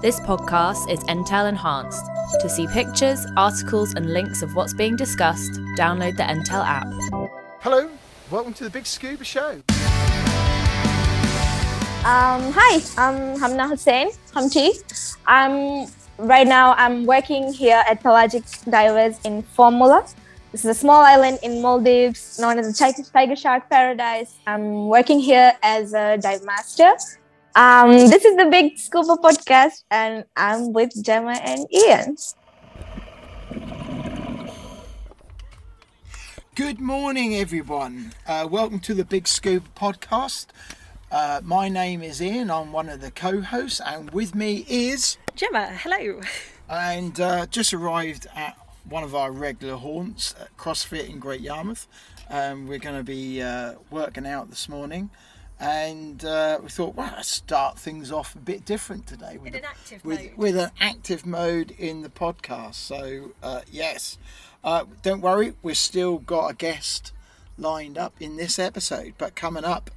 This podcast is Entale enhanced. To see pictures, articles, and links of what's being discussed, download the Entale app. Hello, welcome to the Big Scuba Show. Um, hi, I'm Hamna Hussain, Humpty. I'm right now I'm working here at Pelagic Divers in Fuvahmulah. This is a small island in Maldives known as the Tiger Shark Paradise. I'm working here as a dive master. Um, this is the Big Scuba podcast, and I'm with Gemma and Ian. Good morning, everyone. Uh, welcome to the Big Scuba podcast. Uh, my name is Ian. I'm one of the co-hosts, and with me is Gemma, hello. and uh, just arrived at one of our regular haunts at CrossFit in Great Yarmouth. Um, we're going to be uh, working out this morning, and uh, we thought, well, let's start things off a bit different today with, an active with, mode. with an active mode in the podcast. So uh, yes, uh, don't worry, we've still got a guest lined up in this episode, but coming up,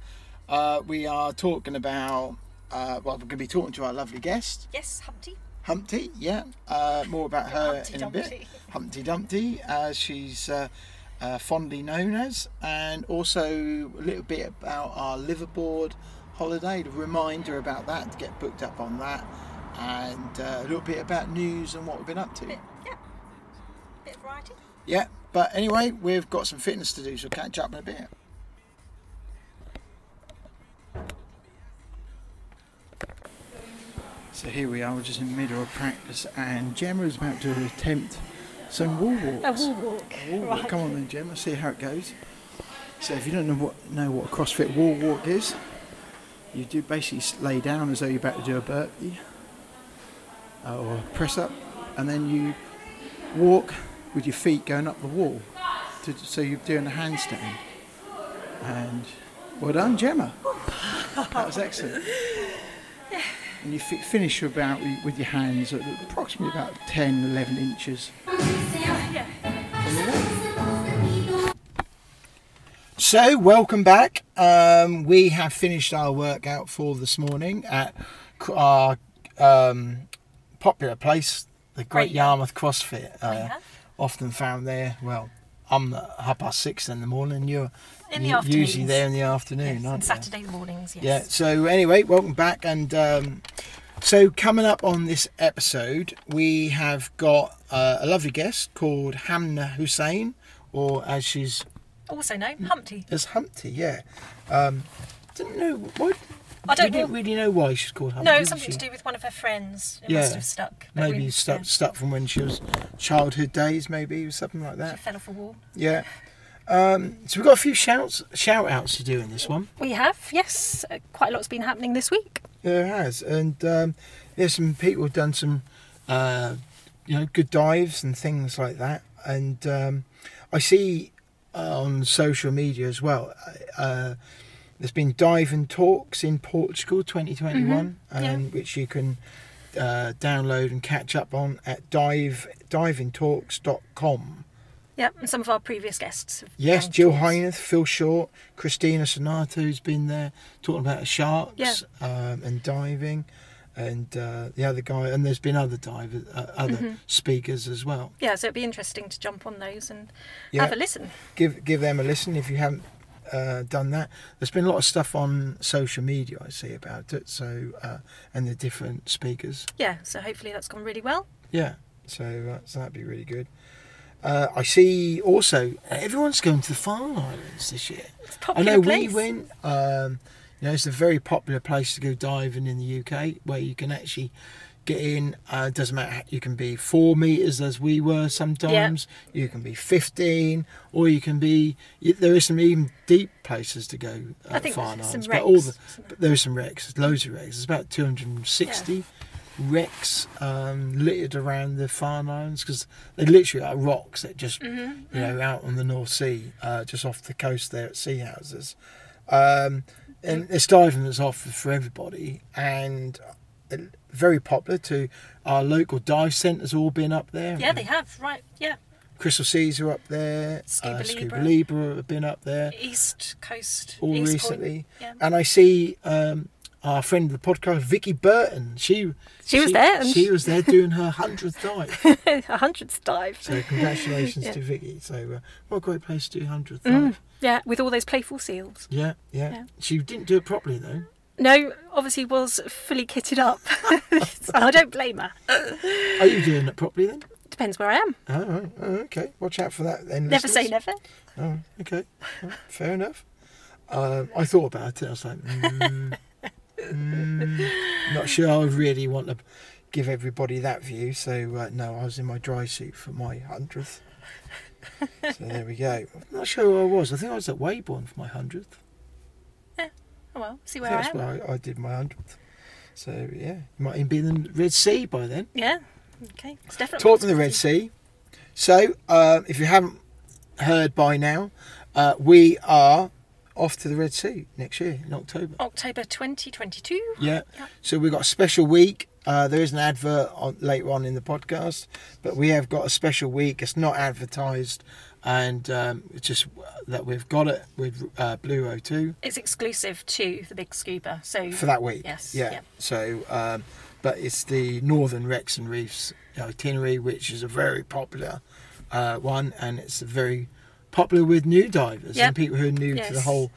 uh, we are talking about. Uh, well, we're going to be talking to our lovely guest. Yes, Humpty. Humpty, yeah. Uh, more about her Humpty in a bit. Humpty Dumpty, as she's uh, fondly known as, and also a little bit about our liveaboard holiday, to remind her about that, to get booked up on that, and uh, a little bit about news and what we've been up to. Bit, yeah. Bit of variety. Yeah, but anyway, we've got some fitness to do, so catch up in a bit. So here we are, we're just in the middle of practice, and Gemma is about to attempt some wall walks. A wall walk. Wall walk. Right. Come on then, Gemma, see how it goes. So if you don't know what know what a CrossFit wall walk is, you do basically lay down as though you're about to do a burpee uh, or a press up, and then you walk with your feet going up the wall. To, so you're doing a handstand. And well done, Gemma. That was excellent. And you fi- finish about with your hands at approximately about 10, 11 inches So, welcome back. Um, we have finished our workout for this morning at our um, popular place, the Great Great Yarmouth CrossFit. Uh, often found there. Well, I'm at half past six in the morning. You're In the usually afternoons. there in the afternoon, Yes, aren't you? Saturday mornings, yes. Yeah. So anyway, welcome back, and um, so coming up on this episode, we have got uh, a lovely guest called Hamna Hussain, or as she's Also known, Humpty. as Humpty. Yeah. Um, didn't know what. I don't we didn't know- really know why she's called Humpty. No, did something she? to do with one of her friends. It Yeah. must have stuck. Maybe we- stuck yeah, stuck from when she was childhood days, maybe or something like that. She that. fell off a wall. Yeah. Um, so we've got a few shouts shout outs to do in this one. We have, yes. Uh, quite a lot's been happening this week. There has, and um, there's some people who've done some, uh, you know, good dives and things like that. And um, I see uh, on social media as well. Uh, there's been diving talks in Portugal 2021, Mhm, yeah. and which you can uh, download and catch up on at dive divingtalks.com. Yeah, and some of our previous guests. Have Yes, Jill. Heinerth, Phil Short, Cristina Zenato, who's been there talking about sharks Yeah. um, and diving, and uh, the other guy, and there's been other divers, uh, other Mm-hmm. speakers as well. Yeah, so it'd be interesting to jump on those and Yeah. have a listen. Give give them a listen if you haven't uh, done that. There's been a lot of stuff on social media I see about it, so uh, and the different speakers. Yeah, so hopefully that's gone really well. Yeah, so uh, so that'd be really good. Uh, I see also everyone's going to the Farne Islands this year. It's a I popular know place. we went. Um, you know, it's a very popular place to go diving in the UK, where you can actually get in. Uh, doesn't matter. You can be four meters as we were sometimes. You can be fifteen, or you can be. There is some even deep places to go. Uh, I think Farne there's some Islands, but all the wrecks. but there are some wrecks. There's loads of wrecks. There's about two hundred and sixty. Wrecks um, littered around the Farne Islands because they literally are rocks that just Mm-hmm. you know out on the North Sea, uh, just off the coast there at Seahouses. Um, and it's diving that's offered for everybody and uh, very popular to our local dive centres all been up there. Yeah, they have, right, yeah. Crystal Seas are up there. Scuba uh, Scuba Libra. Libra have been up there East Coast. all East recently. Yeah. And I see um, our friend of the podcast, Vicky Burton. She She was there, She she- was there doing her hundredth dive. a hundredth dive. So congratulations Yeah. to Vicky. So uh, what a great place to do hundredth Mm, dive. yeah, with all those playful seals. Yeah, yeah, Yeah. She didn't do it properly though. No, obviously was fully kitted up. I don't blame her. Are you doing it properly then? Depends where I am. Oh, right. oh, okay. Watch out for that then. Never say never. Oh, okay. Oh, fair enough. Um, I thought about it. I was like, mm, mm, not sure I really want to give everybody that view. So, uh, no, I was in my dry suit for my 100th. So, there we go. I'm not sure where I was. I think I was at Weybourne for my 100th. Oh well, see I where think I that's am. where I, I did my 100th. So, yeah, you might even be in the Red Sea by then. Yeah. Okay. It's definitely. Talk to the Red Sea. So, uh, if you haven't heard by now, uh, we are off to the Red Sea next year in October. October 2022. Yeah. Yeah. So we've got a special week. Uh, there is an advert on, later on in the podcast, but we have got a special week. It's not advertised, and um, it's just that we've got it with uh, Blue O2 It's exclusive to the Big Scuba. So for that week. Yes, Yeah. yeah. So, um, but it's the Northern Wrecks and Reefs itinerary, which is a very popular uh, one, and it's a very popular with new divers Yep. and people who are new to the whole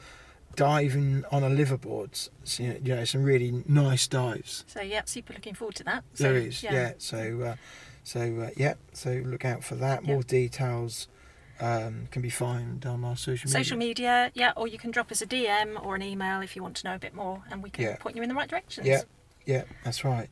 diving on a liveaboard. So, you know, some really nice dives. So yeah, super looking forward to that. So, There is, yeah. So, uh, so uh, yeah. So look out for that. More Yeah. details um, can be found on our social media. Social media, yeah, or you can drop us a DM or an email if you want to know a bit more, and we can Yeah. point you in the right directions. Yeah, yeah, that's right.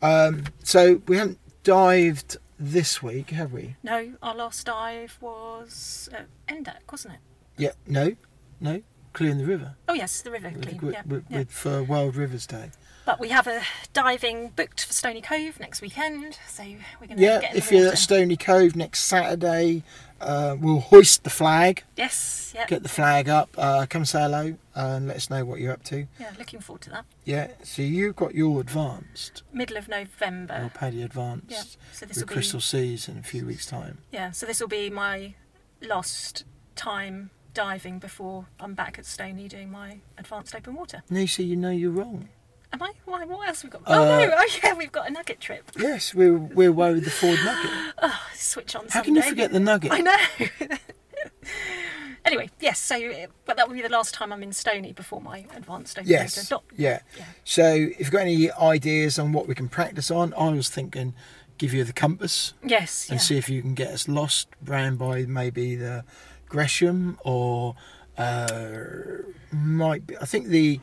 Um, so we haven't dived this week, have we? No, our last dive was uh, Endak, wasn't it? Yeah, no, no. Clearing the river Oh yes, the river with, clean. with, yeah, with, yeah. with- for World Rivers Day. But we have a diving booked for Stoney Cove next weekend, so we're going to Yeah, get if you're water. at Stoney Cove next Saturday, uh, we'll hoist the flag, yes, yeah, get the flag up. Uh, come say hello and let us know what you're up to. yeah, looking forward to that. Yeah, so you've got your advanced, Middle of November. your PADI advanced. yeah, so this with will be Crystal Seas in a few weeks' time. yeah, so this will be my last time diving before I'm back at Stoney doing my advanced open water. Nisa, you know you're wrong. Am I? Why? What else have we got? Uh, oh no! Oh yeah, we've got a nugget trip. Yes, we're we're away with the Ford Nugget. Oh, switch on. How can you someday. forget the Nugget? I know. anyway, yes. So, uh, but that will be the last time I'm in Stoney before my advanced water. Yes. Yeah. Yeah. So if you've got any ideas on what we can practice on, I was thinking give you the compass Yes. and yeah. see if you can get us lost round by maybe the Gresham or uh, might be, I think the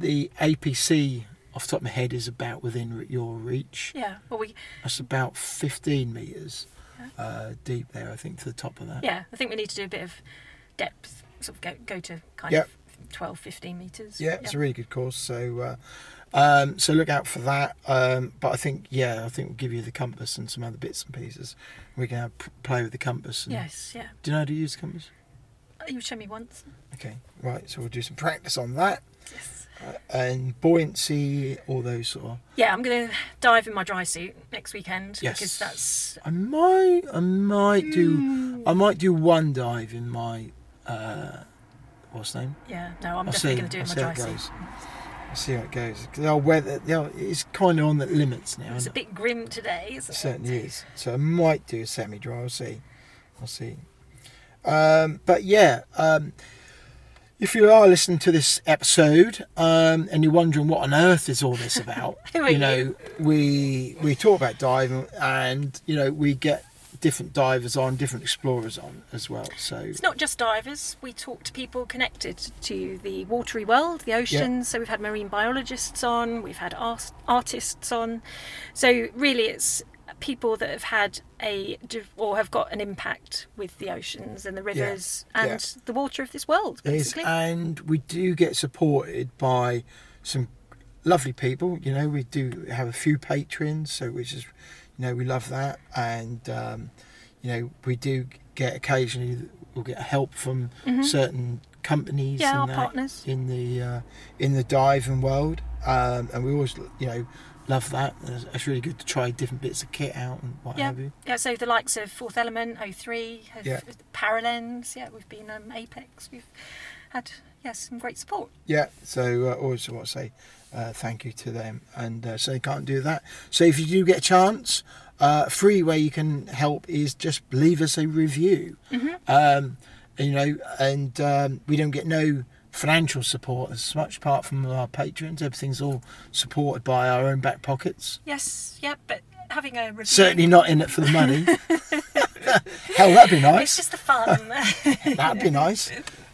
the APC off the top of my head is about within your reach. Yeah. Well, we. That's about 15 metres uh, deep there, I think, to the top of that. Yeah. I think we need to do a bit of depth. Sort of go go to kind Yep. of 12, 15 meters. Yeah, it's a really good course. So, uh, um, so look out for that. Um, but I think, yeah, I think we'll give you the compass and some other bits and pieces. We can have, p- play with the compass. And, Yes. Yeah. Do you know how to use the compass? Uh, You showed me once. Okay, right. So we'll do some practice on that Yes. And buoyancy, all those sort of. Yeah, I'm going to dive in my dry suit next weekend Yes. because that's I might, I might Hmm. do, I might do one dive in my, uh, what's the name? yeah. No, I'm I'll definitely see. going to do it in see my how dry it suit. goes. I'll see how it goes. our weather, know, it's kind of on the limits now. It's a it? bit grim today, isn't It it? certainly is. So I might do a semi dry. I'll see. I'll see. Um, but yeah, um, if you are listening to this episode um, and you're wondering what on earth is all this about, you know, we we talk about diving and you know we get different divers on, different explorers on as well. So It's not just divers. We talk to people connected to the watery world, the oceans. So we've had marine biologists on, we've had art- artists on. So really, it's people that have had a or have got an impact with the oceans and the rivers Yeah. and the water of this world, basically. and we do get supported by some lovely people. You know, we do have a few patrons, so which is, you know, we love that, and um, you know, we do get occasionally we'll get help from certain companies Mm-hmm. Yeah, our and partners. in the uh, in the diving world, um, and we always, you know. Love that. It's really good to try different bits of kit out and what Yeah, have you. yeah. So the likes of Fourth Element, O3, have Yeah. Paralenz. Yeah, we've been um, Apex. We've had yes some great support. Yeah, so uh, always what I say, uh, thank you to them. And uh, so they can't do that. So if you do get a chance, uh, free way you can help is just leave us a review. Um, you know, and um, we don't get no financial support as much apart from our patrons. Everything's all supported by our own back pockets. Yes, yeah, but having a review. Certainly not in it for the money. Hell, that'd be nice. It's just the fun. That'd be nice.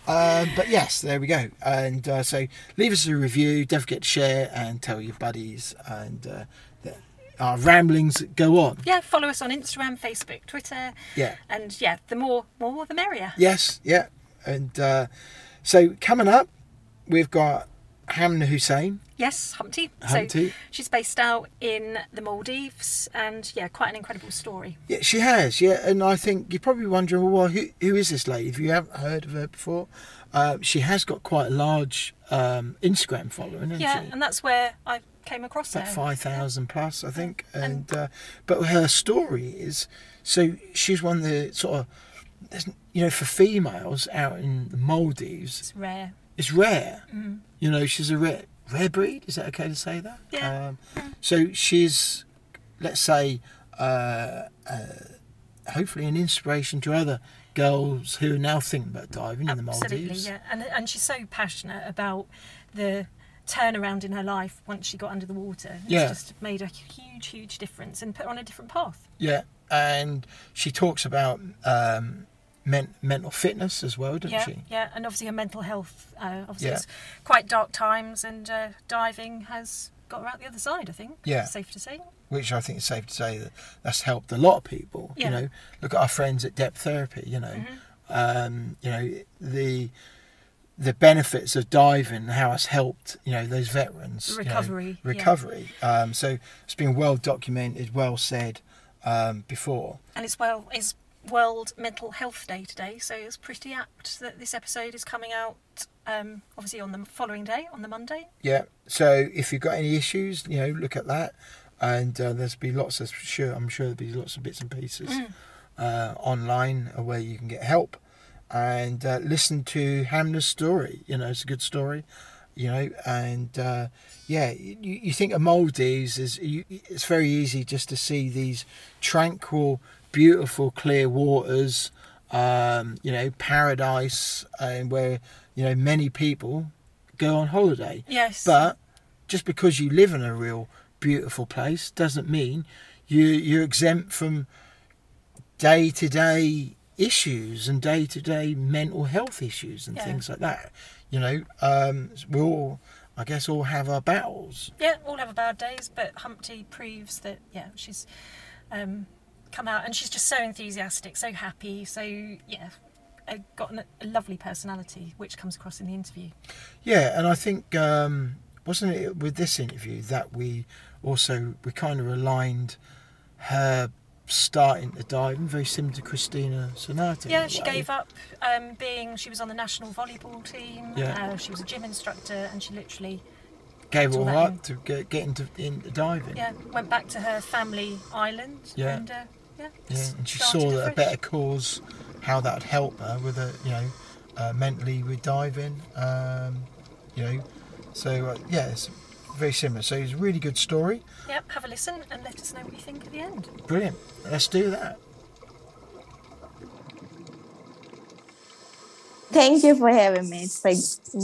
Um, but yes, there we go. And uh, so leave us a review. Don't forget to share and tell your buddies. And uh, that our ramblings go on. yeah, follow us on Instagram, Facebook, Twitter. Yeah. And yeah, the more, more the merrier. Yes, yeah. And uh, so coming up, we've got Hamna Hussain. Yes, Humpty. Humpty. So she's based out in the Maldives, and yeah, quite an incredible story. Yeah, she has. Yeah, and I think you're probably wondering, well, who who is this lady? If you haven't heard of her before, uh, she has got quite a large um, Instagram following, hasn't Yeah, she? and that's where I came across about her. five thousand plus, I think. And uh, but her story is so she's one of the sort of there's- you know for females out in the Maldives, It's rare. it's rare. You know, she's a rare rare breed. Is that okay to say that? Yeah. Um, so she's let's say uh, uh, hopefully an inspiration to other girls who are now thinking about diving in the Absolutely, Maldives. yeah. And and she's so passionate about the turnaround in her life once she got under the water. It's Yeah. just made a huge, huge difference and put her on a different path. Yeah, and she talks about um, men- mental fitness as well, doesn't yeah, she? yeah, and obviously her mental health. Uh, obviously, Yeah. it's quite dark times, and uh, diving has got her out the other side. I think. Yeah. safe to say. Which I think is safe to say that that's helped a lot of people. Yeah. You know, look at our friends at Deptherapy. You know, um, you know the the benefits of diving, how it's helped. You know those veterans. The you know, recovery, yeah. recovery. Um, so it's been well documented, well said um, before. And it's well, it's World Mental Health Day today, so it's pretty apt that this episode is coming out. Um, obviously on the following day, on the Monday. Yeah. So if you've got any issues, you know, look at that, and uh, there's be lots of sure. I'm sure there'll be lots of bits and pieces uh, online where you can get help, and uh, listen to Hamna's story. You know, it's a good story. You know, and uh, yeah, you, you think of Maldives is you, it's very easy just to see these tranquil, beautiful, clear waters. Um, you know, paradise, and where you know many people go on holiday. Yes. But just because you live in a real beautiful place doesn't mean you you're exempt from day to day issues and day to day mental health issues and Yeah. things like that. You know, um, we all, I guess, all have our battles. Yeah, we all have our bad days, but Humpty proves that yeah, she's um, come out and she's just so enthusiastic, so happy, so yeah, got an, a lovely personality, which comes across in the interview. Yeah, and I think um, wasn't it with this interview that we also we kind of aligned her starting to dive, very similar to Cristina Zenato. Yeah, she gave up um, being. She was on the national volleyball team. Yeah. Uh, she was a gym instructor, and she literally gave all all up to get, get into, into diving. yeah went back to her family island. Yeah. And uh, yeah. Yeah, and she saw that a better cause, how that would help her with a, you know, uh, mentally with diving, um, you know. So uh, yeah, it's very similar. So it's a really good story. Yep. Have a listen and let us know what you think at the end. Brilliant. Let's do that. Thank you for having me. It's like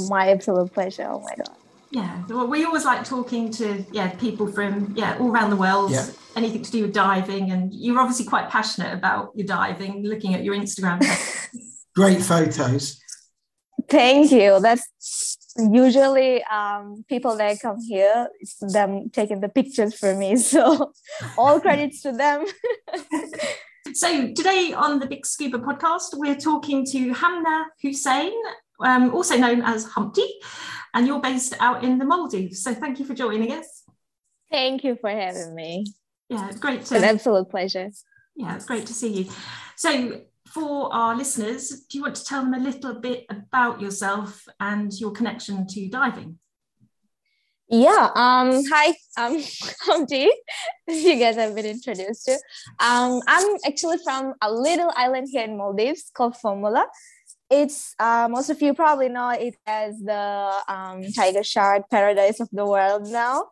my absolute pleasure. Oh my god. Yeah, well, we always like talking to yeah people from yeah all around the world, Yeah. anything to do with diving, and you're obviously quite passionate about your diving. Looking at your Instagram, Great photos. Thank you. That's usually um, people that come here, it's them taking the pictures for me. So all credits to them. so today on the Big Scuba podcast, we're talking to Hamna Hussain, um, also known as Humpty, and you're based out in the Maldives. So thank you for joining us. Thank you for having me. Yeah, it's great It's to an absolute pleasure. Yeah, it's great to see you. So, for our listeners, do you want to tell them a little bit about yourself and your connection to diving? Yeah. Um. Hi. Um. I'm Dee. You guys have been introduced to. Um. I'm actually from a little island here in Maldives called Fuvahmulah. It's uh, most of you probably know it as the um, tiger shark paradise of the world now.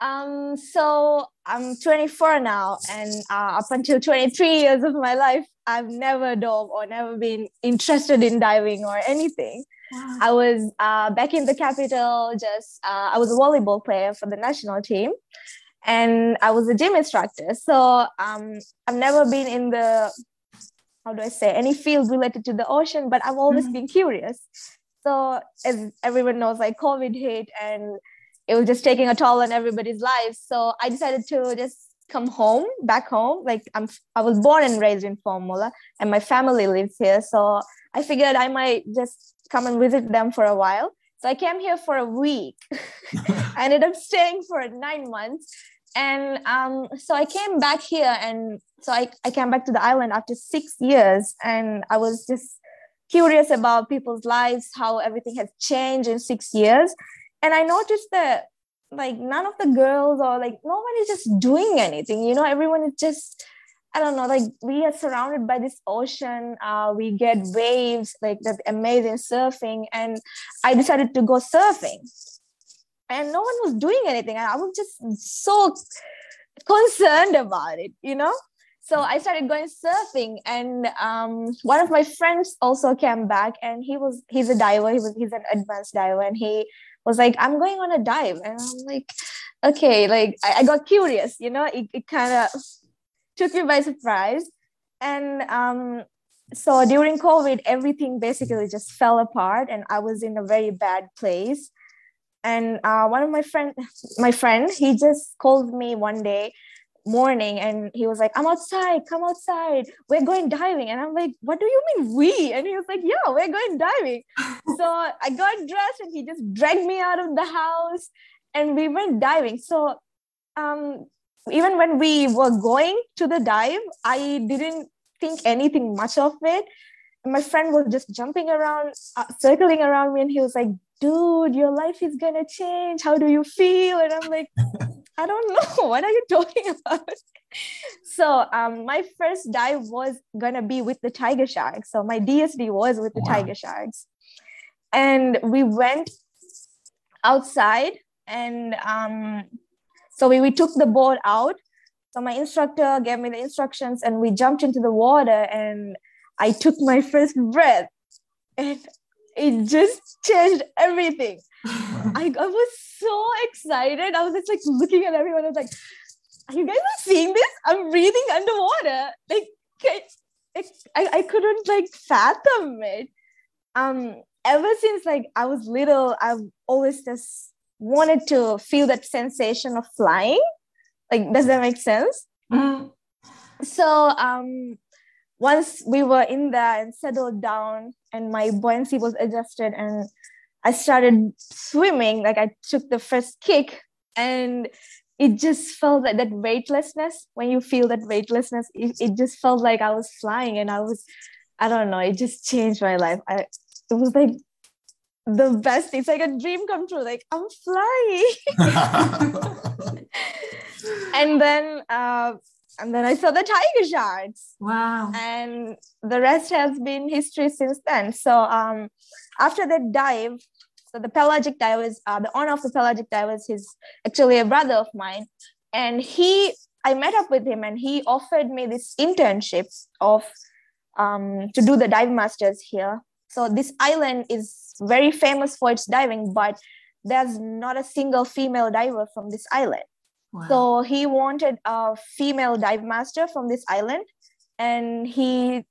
Um, so I'm 24 now, and uh, up until 23 years of my life, I've never dove or never been interested in diving or anything. Wow. I was uh, back in the capital. Just uh, I was a volleyball player for the national team, and I was a gym instructor. So um, I've never been in the how do I say any field related to the ocean, but I've always mm-hmm. been curious. So as everyone knows, like COVID hit and it was just taking a toll on everybody's lives. So I decided to just come home, back home. Like I'm I was born and raised in Fuvahmulah and my family lives here. So I figured I might just come and visit them for a while. So I came here for a week. I ended up staying for nine months and um, so i came back here and so I, I came back to the island after six years and i was just curious about people's lives how everything has changed in six years. And i noticed that like none of the girls or like nobody's just doing anything. You know everyone is just i don't know like we are surrounded by this ocean. Uh, we get waves like that amazing surfing. And i decided to go surfing. And no one was doing anything. And i was just so concerned about it you know so i started going surfing and um, one of my friends also came back and he was he's a diver he was he's an advanced diver and he was like i'm going on a dive. And i'm like okay like i, I got curious you know it, it kind of took me by surprise. And um, so during covid everything basically just fell apart and i was in a very bad place. And uh, one of my friend my friend he just called me one day morning and he was like i'm outside come outside. We're going diving. And i'm like what do you mean we? And he was like yeah we're going diving. So i got dressed and he just dragged me out of the house and we went diving. So um, even when we were going to the dive i didn't think anything much of it. My friend was just jumping around uh, circling around me and he was like dude, your life is gonna change. How do you feel? And I'm like, I don't know. What are you talking about? so um, my first dive was gonna be with the tiger sharks. So my DSD was with the wow. tiger sharks. And we went outside and um, so we, we took the board out. So my instructor gave me the instructions and we jumped into the water and I took my first breath. And it just changed everything. I, I was so excited. I was just like looking at everyone. I was like, are you guys not seeing this? I'm breathing underwater. Like, I, I couldn't like fathom it. Um, ever since like I was little, I've always just wanted to feel that sensation of flying. Like, does that make sense? Mm-hmm. So, um, once we were in there and settled down and my buoyancy was adjusted and I started swimming, like I took the first kick and it just felt like that weightlessness. When you feel that weightlessness, it, it just felt like I was flying and I was, I don't know, it just changed my life. I, it was like the best. It's like a dream come true. Like I'm flying. and then uh, and then I saw the tiger sharks. Wow. And the rest has been history since then. So um, after that dive, so the pelagic divers, uh, the owner of the pelagic divers, is actually a brother of mine. And he, I met up with him and he offered me this internship of um, to do the dive masters here. So this island is very famous for its diving, but there's not a single female diver from this island. So he wanted a female dive master from this island. And he,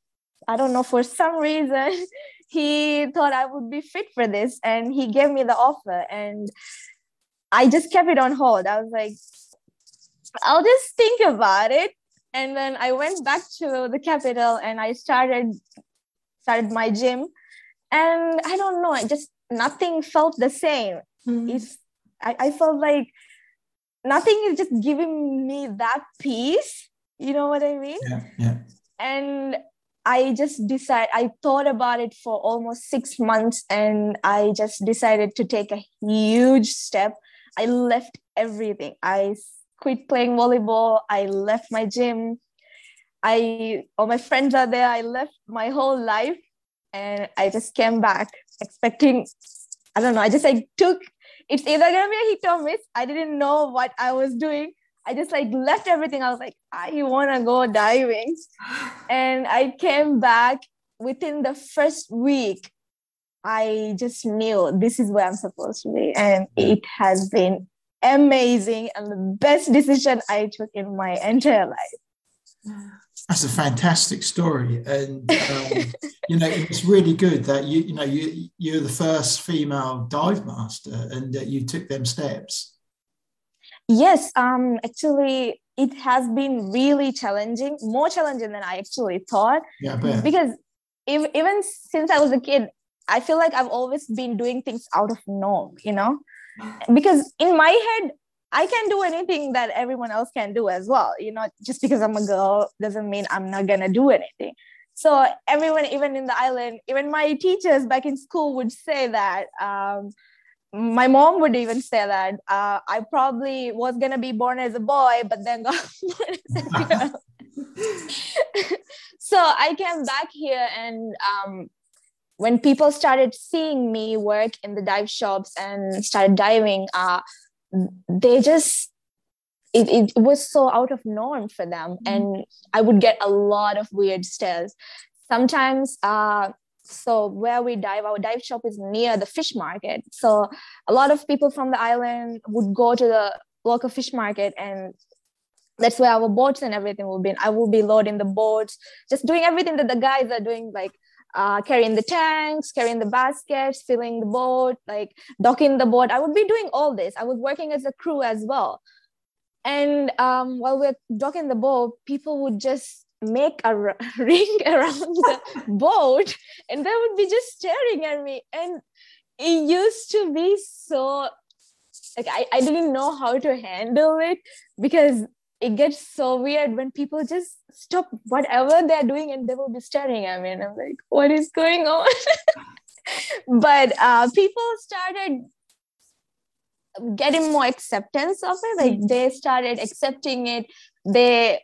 I don't know, for some reason, he thought I would be fit for this. And he gave me the offer. And I just kept it on hold. I was like, I'll just think about it. And then I went back to the capital and I started started my gym. And I don't know, I just nothing felt the same. Mm-hmm. It's I, I felt like nothing is just giving me that peace. You know what i mean? Yeah yeah. And i just decided i thought about it for almost six months and i just decided to take a huge step. I left everything. I quit playing volleyball. I left my gym. I all my friends are there. I left my whole life and I just came back expecting, I don't know, I just like took, it's either gonna be a hit or miss. I didn't know what I was doing. I just like left everything. I was like, I wanna go diving. And I came back within the first week. I just knew this is where I'm supposed to be. And it has been amazing and the best decision I took in my entire life. That's a fantastic story, and um, you know it's really good that you you know you you're the first female dive master, and that you took them steps. Yes, um, actually, it has been really challenging, more challenging than I actually thought. Yeah, I because even even since I was a kid, I feel like I've always been doing things out of norm, you know, because in my head I can do anything that everyone else can do as well. You know, just because I'm a girl doesn't mean I'm not gonna do anything. So everyone, even in the island, even my teachers back in school would say that. Um, my mom would even say that uh, I probably was gonna be born as a boy, but then got born as a girl. so I came back here, and um, when people started seeing me work in the dive shops and started diving, uh, they just it, it was so out of norm for them. Mm-hmm. and i would get a lot of weird stares. Sometimes uh so where we dive our dive shop is near the fish market. So a lot of people from the island would go to the local fish market and that's where our boats and everything will be. I will be loading the boats just doing everything that the guys are doing like uh, carrying the tanks, carrying the baskets, filling the boat, like docking the boat. I would be doing all this. I was working as a crew as well. And um, while we're docking the boat, people would just make a r- ring around the boat and they would be just staring at me. And it used to be so like I, I didn't know how to handle it because it gets so weird when people just stop whatever they're doing and they will be staring at me. And i'm like what is going on? But uh, people started getting more acceptance of it. Like mm-hmm. they started accepting it. They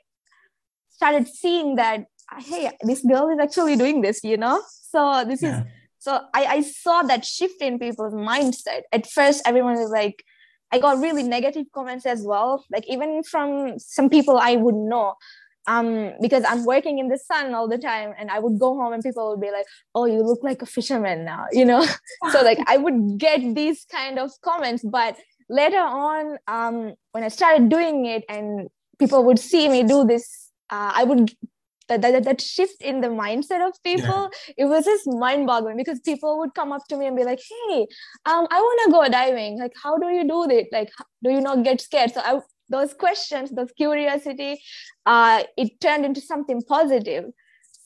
started seeing that hey this girl is actually doing this you know? So this yeah. is so I, I saw that shift in people's mindset. At first everyone was like I got really negative comments as well, like even from some people I would know. Um, because I'm working in the sun all the time, and I would go home and people would be like, "Oh, you look like a fisherman now," you know. so like I would get these kind of comments, but later on, um, when I started doing it and people would see me do this, uh, I would that, that, that shift in the mindset of people yeah. it was just mind-boggling because people would come up to me and be like hey um, i want to go diving like how do you do it like do you not get scared so I, those questions those curiosity uh, it turned into something positive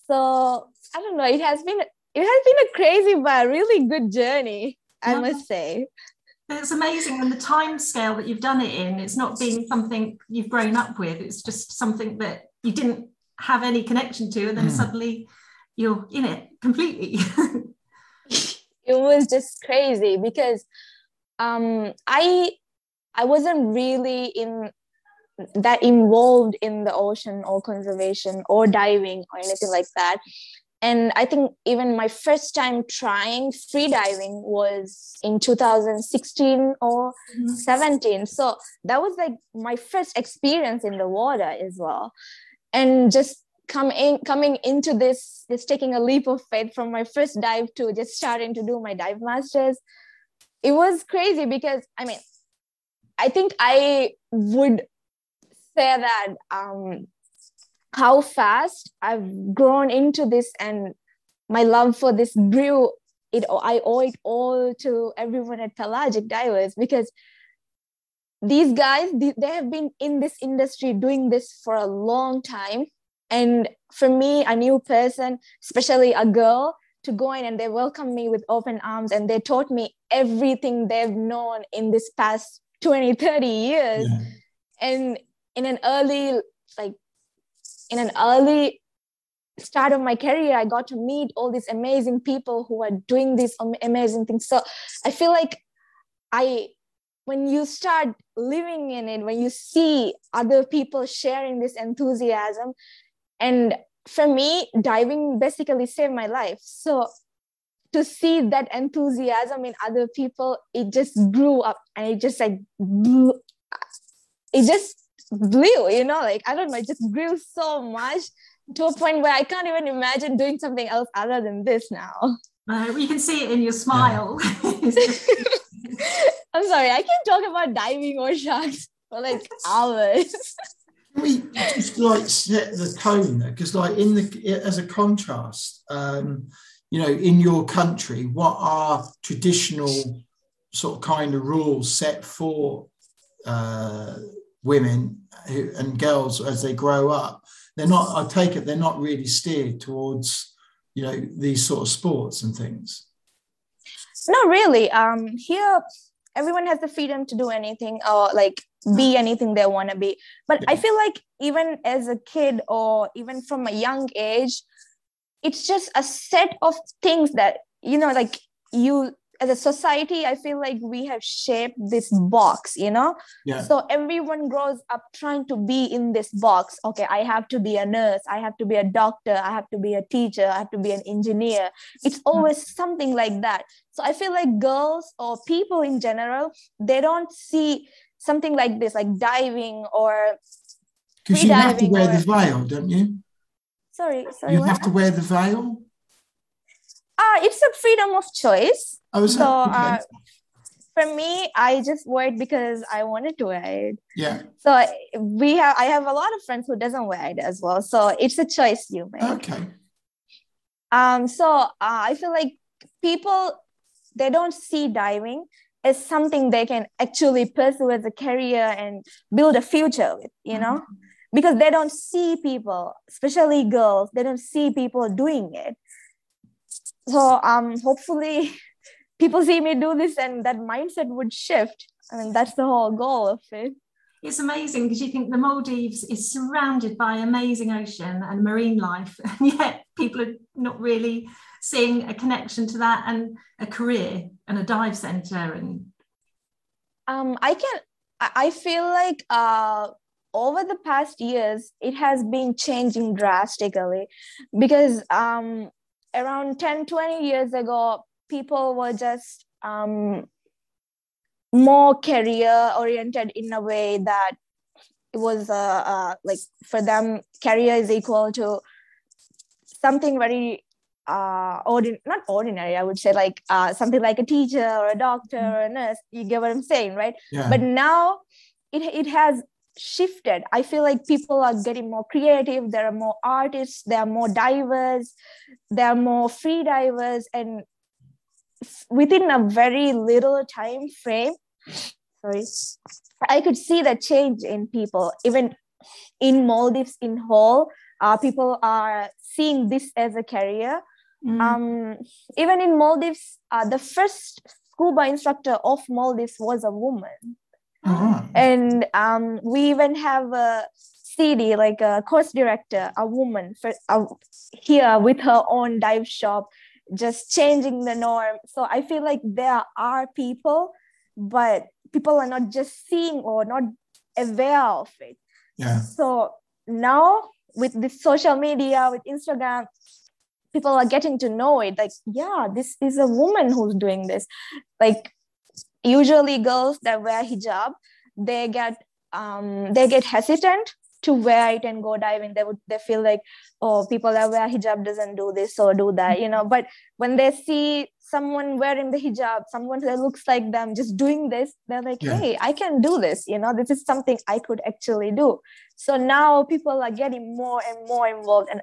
so i don't know it has been it has been a crazy but really good journey i yeah. must say it's amazing and the time scale that you've done it in it's not been something you've grown up with it's just something that you didn't have any connection to and then mm. suddenly you're in it completely it was just crazy because um i i wasn't really in that involved in the ocean or conservation or diving or anything like that. And i think even my first time trying free diving was in 2016 or mm-hmm. 17 so that was like my first experience in the water as well. And just coming coming into this just taking a leap of faith from my first dive to just starting to do my dive masters it was crazy because i mean i think i would say that um how fast i've grown into this and my love for this grew it i owe it all to everyone at pelagic divers because these guys they have been in this industry doing this for a long time. And for me a new person especially a girl to go in and they welcomed me with open arms and they taught me everything they've known in this past 20 30 years. Yeah. and in an early like in an early start of my career i got to meet all these amazing people who are doing these amazing things. So i feel like i when you start living in it when you see other people sharing this enthusiasm and for me diving basically saved my life. So to see that enthusiasm in other people it just grew up and it just like blew, it just blew you know like i don't know it just grew so much to a point where i can't even imagine doing something else other than this now uh, you can see it in your smile i'm sorry i can talk about diving or sharks for like hours Can we just like set the tone there? Because like in the as a contrast, um, you know, in your country, what are traditional sort of kind of rules set for uh, women who, and girls as they grow up? They're not. I take it they're not really steered towards you know these sort of sports and things. Not really. Um, here everyone has the freedom to do anything or like be anything they want to be but yeah. i feel like even as a kid or even from a young age it's just a set of things that you know like you as a society i feel like we have shaped this box you know? Yeah. so everyone grows up trying to be in this box. Okay i have to be a nurse i have to be a doctor i have to be a teacher i have to be an engineer. It's hmm. always something like that. So i feel like girls or people in general they don't see something like this like diving or because you have to wear or... the veil don't you sorry sorry you have to wear the veil uh, it's a freedom of choice. Oh, so okay. uh, for me, I just wear it because I wanted to wear it. Yeah. So we have, I have a lot of friends who doesn't wear it as well. So it's a choice you make. Okay. Um. So uh, I feel like people they don't see diving as something they can actually pursue as a career and build a future with. You know. Mm-hmm. Because they don't see people, especially girls, they don't see people doing it so um hopefully people see me do this and that mindset would shift I mean that's the whole goal of it it's amazing because you think the Maldives is surrounded by amazing ocean and marine life, and yet people are not really seeing a connection to that and a career and a dive center. And um, I can, I feel like uh, over the past years, it has been changing drastically because um, around 10 20 years ago people were just um, more career oriented in a way that it was uh, uh, like for them career is equal to something very uh ordin- not ordinary i would say like uh something like a teacher or a doctor or a nurse you get what i'm saying right yeah. but now it, it has shifted. I feel like people are getting more creative. There are more artists. There are more divers. There are more free divers. And within a very little time frame sorry i could see the change in people. Even in maldives in whole uh, people are seeing this as a career. Mm. um, even in maldives uh, the first scuba instructor of maldives was a woman uh-huh. And um, we even have a CD, like a course director, a woman for, uh, here with her own dive shop, just changing the norm. So I feel like there are people, but people are not just seeing or not aware of it. Yeah. So now with this social media, with Instagram, people are getting to know it. Like, yeah, this is a woman who's doing this. Like usually girls that wear hijab they get um, they get hesitant to wear it and go diving they would they feel like oh people that wear hijab doesn't do this or do that you know. But when they see someone wearing the hijab someone that looks like them just doing this they're like yeah. hey i can do this you know. This is something i could actually do. So now people are getting more and more involved. And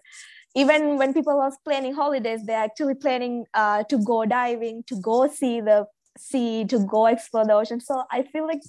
even when people are planning holidays they're actually planning uh, to go diving to go see the sea to go explore the ocean. So i feel like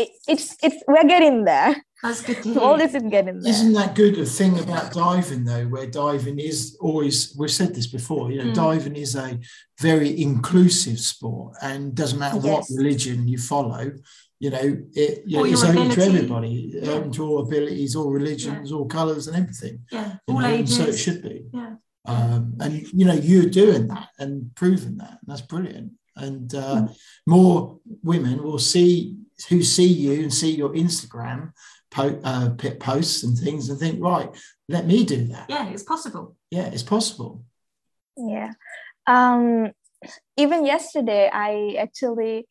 it, it's it's we're getting there. That's good to so all this is getting there. Isn't that good a thing about diving though where diving is always we've said this before you know mm. diving is a very inclusive sport and doesn't matter yes. what religion you follow you know it you know, it's open to everybody. Yeah. open to all abilities all religions yeah. all colors and everything. Yeah all ages. so it should be. Yeah. Um, and you know you're doing that and proving that. And that's brilliant and uh, mm. more women will see who see you and see your Instagram po- uh, posts and things and think, right, let me do that. Yeah, it's possible. Yeah, it's possible. Yeah. Um, even yesterday, I actually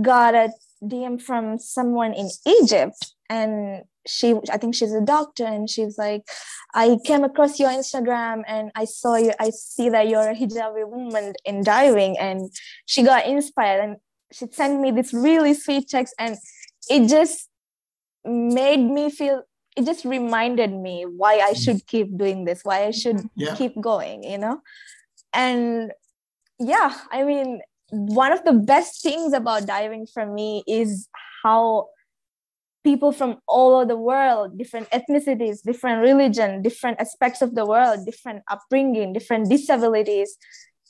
got a DM from someone in Egypt, and she, I think she's a doctor, and she's like, I came across your Instagram, and I saw you. I see that you're a hijabi woman in diving, and she got inspired, and she sent me this really sweet text, and it just made me feel. It just reminded me why I mm. should keep doing this, why I should Yeah. keep going, you know, and yeah, I mean, one of the best things about diving for me is how people from all over the world different ethnicities different religion different aspects of the world different upbringing different disabilities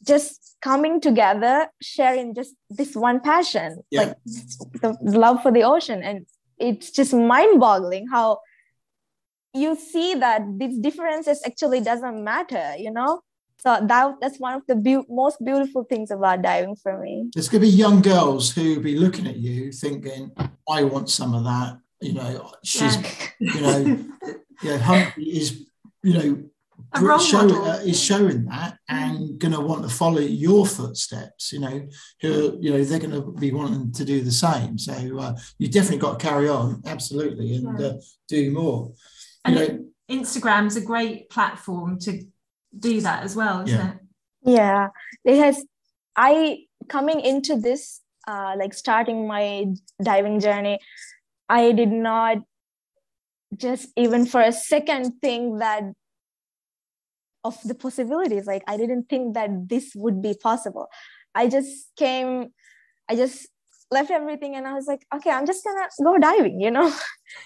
just coming together sharing just this one passion Yeah. like the love for the ocean and it's just mind-boggling how you see that these differences actually doesn't matter you know so that that's one of the beau- most beautiful things about diving for me There's going to be young girls who be looking at you thinking, I want some of that. You know, she's, Yeah. you know, you know, Humpty is, you know, show, uh, is showing that and going to want to follow your footsteps. You know, who you know they're going to be wanting to do the same. So uh, you definitely got to carry on, absolutely, and uh, do more. You And know, Instagram's a great platform to do that as well, isn't Yeah. it? yeah it has i coming into this uh like starting my diving journey i did not just even for a second think that of the possibilities like i didn't think that this would be possible i just came i just left everything and i was like okay i'm just gonna go diving you know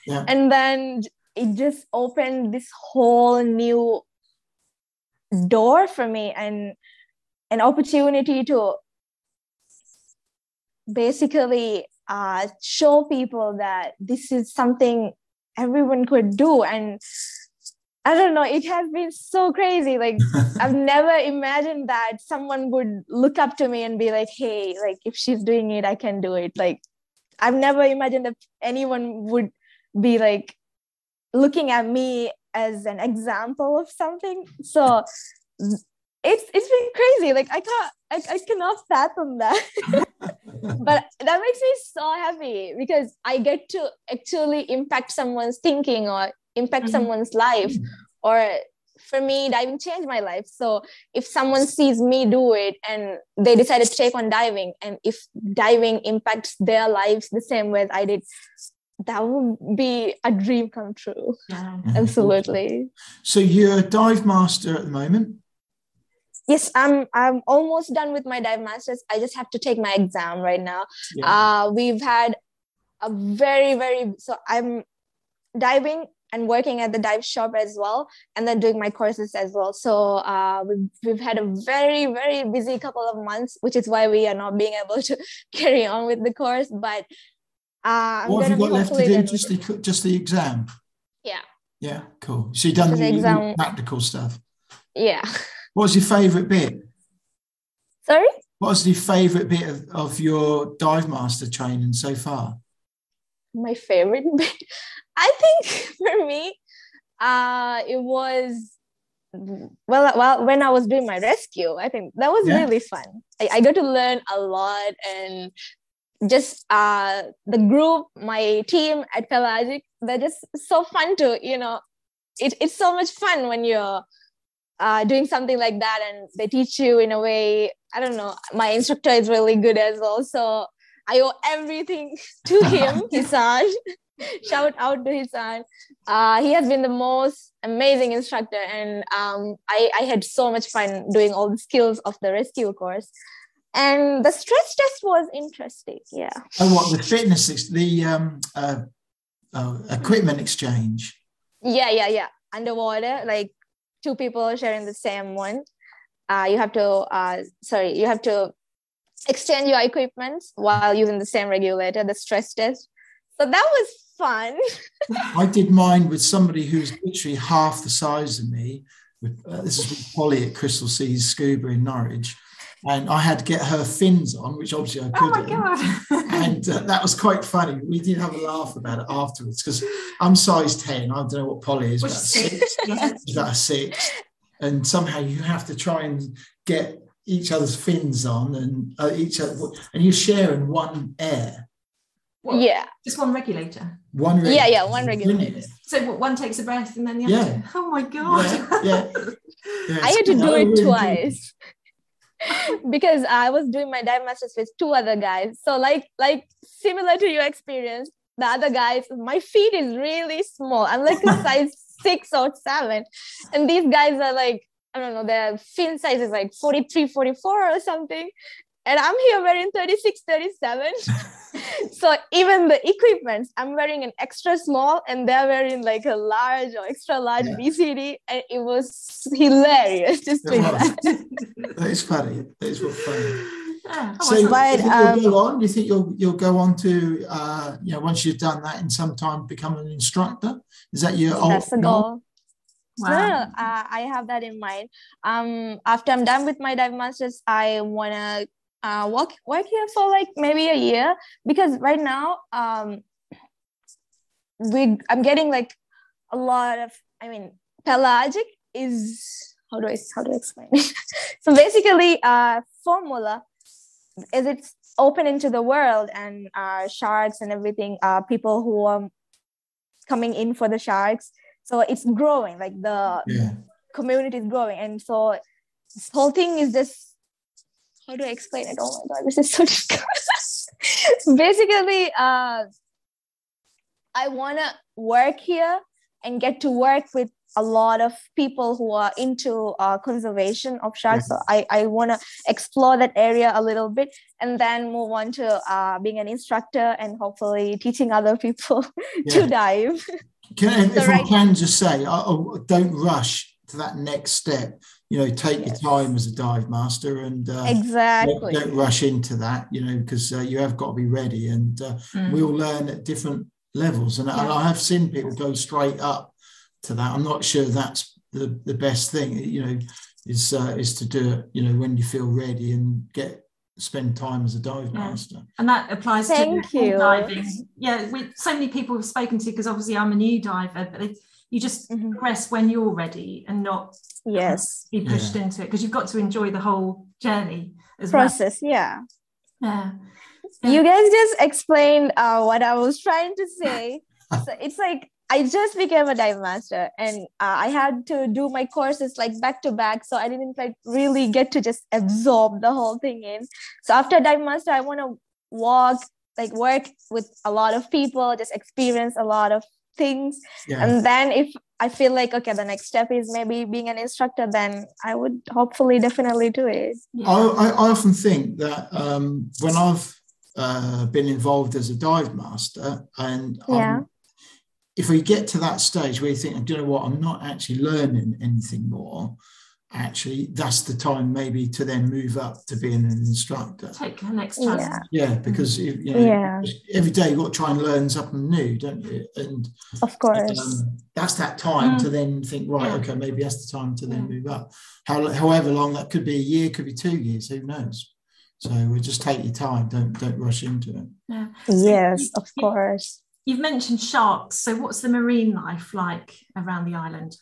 Yeah. and then it just opened this whole new door for me and an opportunity to basically uh, show people that this is something everyone could do. And i don't know it has been so crazy. Like i've never imagined that someone would look up to me and be like hey like if she's doing it i can do it. Like i've never imagined that anyone would be like looking at me as an example of something. So it's it's been crazy. Like i can't i, I cannot fathom that. But that makes me so happy because i get to actually impact someone's thinking or impact Mhm. someone's life or for me diving changed my life. So if someone sees me do it and they decided to take on diving and if diving impacts their lives the same way as i did that would be a dream come true Yeah. absolutely So you're a dive master at the moment. yes i'm i'm almost done with my dive masters i just have to take my exam right now Yeah. uh we've had a very very so i'm diving and working at the dive shop as well and then doing my courses as well so uh we've, we've had a very very busy couple of months which is why we are not being able to carry on with the course but uh I'm what have you got left to do? Just the just the exam. Yeah. Yeah, cool. So you've done the the, exam. practical stuff. yeah What was your favourite bit? sorry What was the favourite bit of, of your dive master training so far? my favorite bit i think for me uh it was well well when i was doing my rescue i think that was Yeah. really fun I, I got to learn a lot and just uh the group my team at pelagic they're just so fun to you know it, it's so much fun when you're uh, doing something like that and they teach you in a way i don't know my instructor is really good as well so i owe everything to him Hisan. shout out to Hisan. uh, he has been the most amazing instructor and um, I, I had so much fun doing all the skills of the rescue course and the stress test was interesting yeah Oh, what the fitness, the um, uh, uh, equipment exchange. yeah yeah yeah underwater like two people sharing the same one uh, you have to uh, sorry you have to exchange your equipment while using the same regulator the stress test so that was fun I did mine with somebody who's literally half the size of me. With, uh, this is with Polly at Crystal Seas Scuba in Norwich. And I had to get her fins on, which obviously I Oh my couldn't. god. and uh, that was quite funny. We did have a laugh about it afterwards because I'm size 10. I don't know what Polly is, Which about six. yeah. She's about a six. And somehow you have to try and get each other's fins on and uh, each other, and you're sharing one air, What, Yeah. Just one regulator. one. Yeah, yeah, regulator. one regulator. So what, one takes a breath and then the other. Yeah. Oh my god. Yeah, yeah. Yeah, I had to do it twice because I was doing my dive masters with two other guys. So like like similar to your experience, the other guys, my feet is really small. I'm like a size six or seven, and these guys are like I don't know, their fin size is like 43, 44 or something. And I'm here wearing 36, 37. so even the equipments, I'm wearing an extra small and they're wearing like a large or extra large Yeah. BCD. And it was hilarious just It doing that. That is funny. That is what funny. Yeah. So, I do you But, think um, you'll go on? Do you think you'll you'll go on to uh, you know once you've done that in some time become an instructor? Is that your That's the goal? goal. wow. No, no, uh, I have that in mind. Um, after I'm done with my dive masters, I wanna uh, work work here for like maybe a year because right now, um, we I'm getting like a lot of. I mean, pelagic is how do I how do I explain it? so basically, uh, Fuvahmulah is it's open into the world and uh, sharks and everything. Uh, people who are coming in for the sharks so it's growing like the Yeah. community is growing and so this whole thing is just how do i explain it? Oh my god this is so difficult. Basically uh i want to work here and get to work with a lot of people who are into uh, conservation of sharks. So i, I want to explore that area a little bit and then move on to uh, being an instructor and hopefully teaching other people Yeah. to dive. Can, So if right- I can just say, I, I- don't rush to that next step. You know, take Yes. your time as a dive master and uh, exactly don't, don't rush into that. You know, because uh, you have got to be ready, and uh, Mm. we all learn at different levels. And, and Yeah. I have seen people go straight up to that. I'm not sure that's the, the best thing. You know, is uh, is to do it. You know, when you feel ready and get spend time as a dive Yeah. master. and that applies Thank to all you. diving. Yeah, with so many people we've spoken to, because obviously I'm a new diver, but it, you just Mhm. progress when you're ready and not yes be pushed into it because you've got to enjoy the whole journey as well. process yeah Yeah. Yeah. you guys just explained uh, what i was trying to say so it's like i just became a dive master and uh, i had to do my courses like back to back so i didn't like really get to just absorb the whole thing in so after dive master i want to walk like work with a lot of people just experience a lot of things Yeah. and then if i feel like okay the next step is maybe being an instructor then i would hopefully definitely do it Yeah. I, I I often think that um, when I've uh, been involved as a dive master, and I'm- Yeah. if we get to that stage where you think, do you know what, I'm not actually learning anything more, actually, that's the time maybe to then move up to being an instructor. Take the next chance. yeah Yeah, because you you know, Yeah. every day you've got to try and learn something new, don't you? And of course um, that's that time Mm. to then think, right, Yeah. okay, maybe that's the time to then Yeah. move up. How, however long that could be a year, could be two years, who knows? So we just take your time, don't don't rush into it. Yeah. yes of course You've mentioned sharks. So what's the marine life like around the island?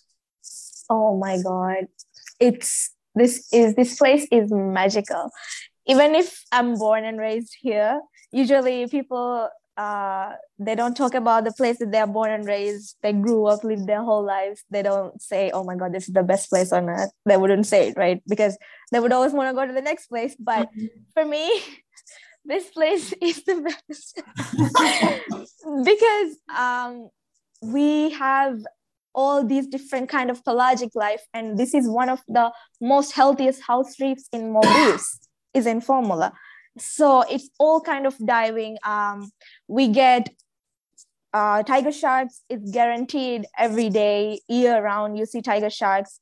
oh my god it's this is this place is magical. Even if i'm born and raised here usually people uh they don't talk about the place that they're born and raised. They grew up lived their whole lives. They don't say oh my god this is the best place on earth. They wouldn't say it right? Because they would always want to go to the next place. But for me this place is the best. Because um we have all these different kind of pelagic life and this is one of the most healthiest house reefs in maldives is in Fuvahmulah. So it's all kind of diving um, we get uh, tiger sharks it's guaranteed every day year round you see tiger sharks.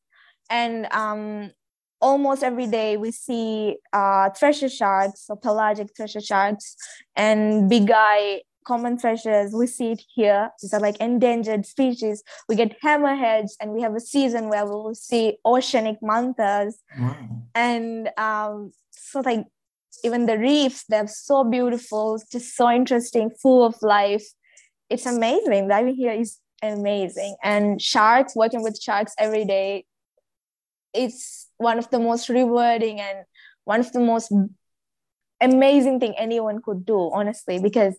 And um, almost every day we see uh, thresher sharks so pelagic thresher sharks and big eye common threshers we see it here. These are like endangered species. We get hammerheads and we have a season where we will see oceanic mantas. Wow. and um, so like even the reefs they're so beautiful just so interesting full of life. It's amazing. Diving here is amazing. And sharks working with sharks every day it's one of the most rewarding and one of the most amazing thing anyone could do, honestly, because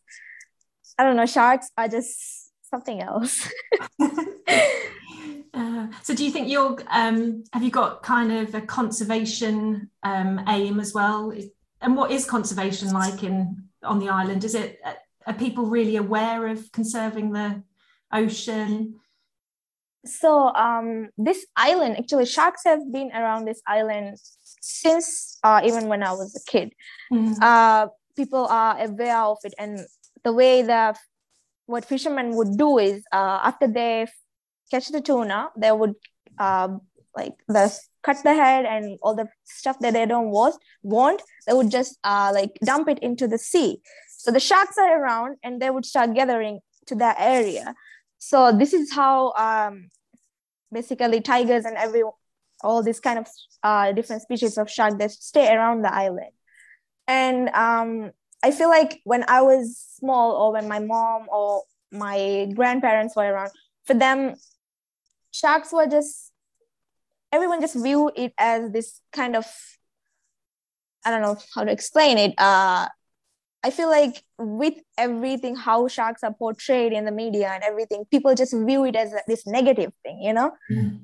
I don't know, sharks are just something else. uh, so do you think you're um, have you got kind of a conservation um, aim as well and what is conservation like in on the island is it are people really aware of conserving the ocean so um, this island actually sharks have been around this island since uh, even when i was a kid mm. uh, people are aware of it and the way that what fishermen would do is uh, after they catch the tuna they would uh, like the cut the head and all the stuff that they don't want want they would just uh, like dump it into the sea. So the sharks are around and they would start gathering to that area. So this is how um, basically tigers and every all these kind of uh, different species of shark that stay around the island. And um, i feel like when i was small or when my mom or my grandparents were around for them sharks were just everyone just view it as this kind of i don't know how to explain it uh I feel like with everything, how sharks are portrayed in the media and everything, people just view it as this negative thing, you know? Mm.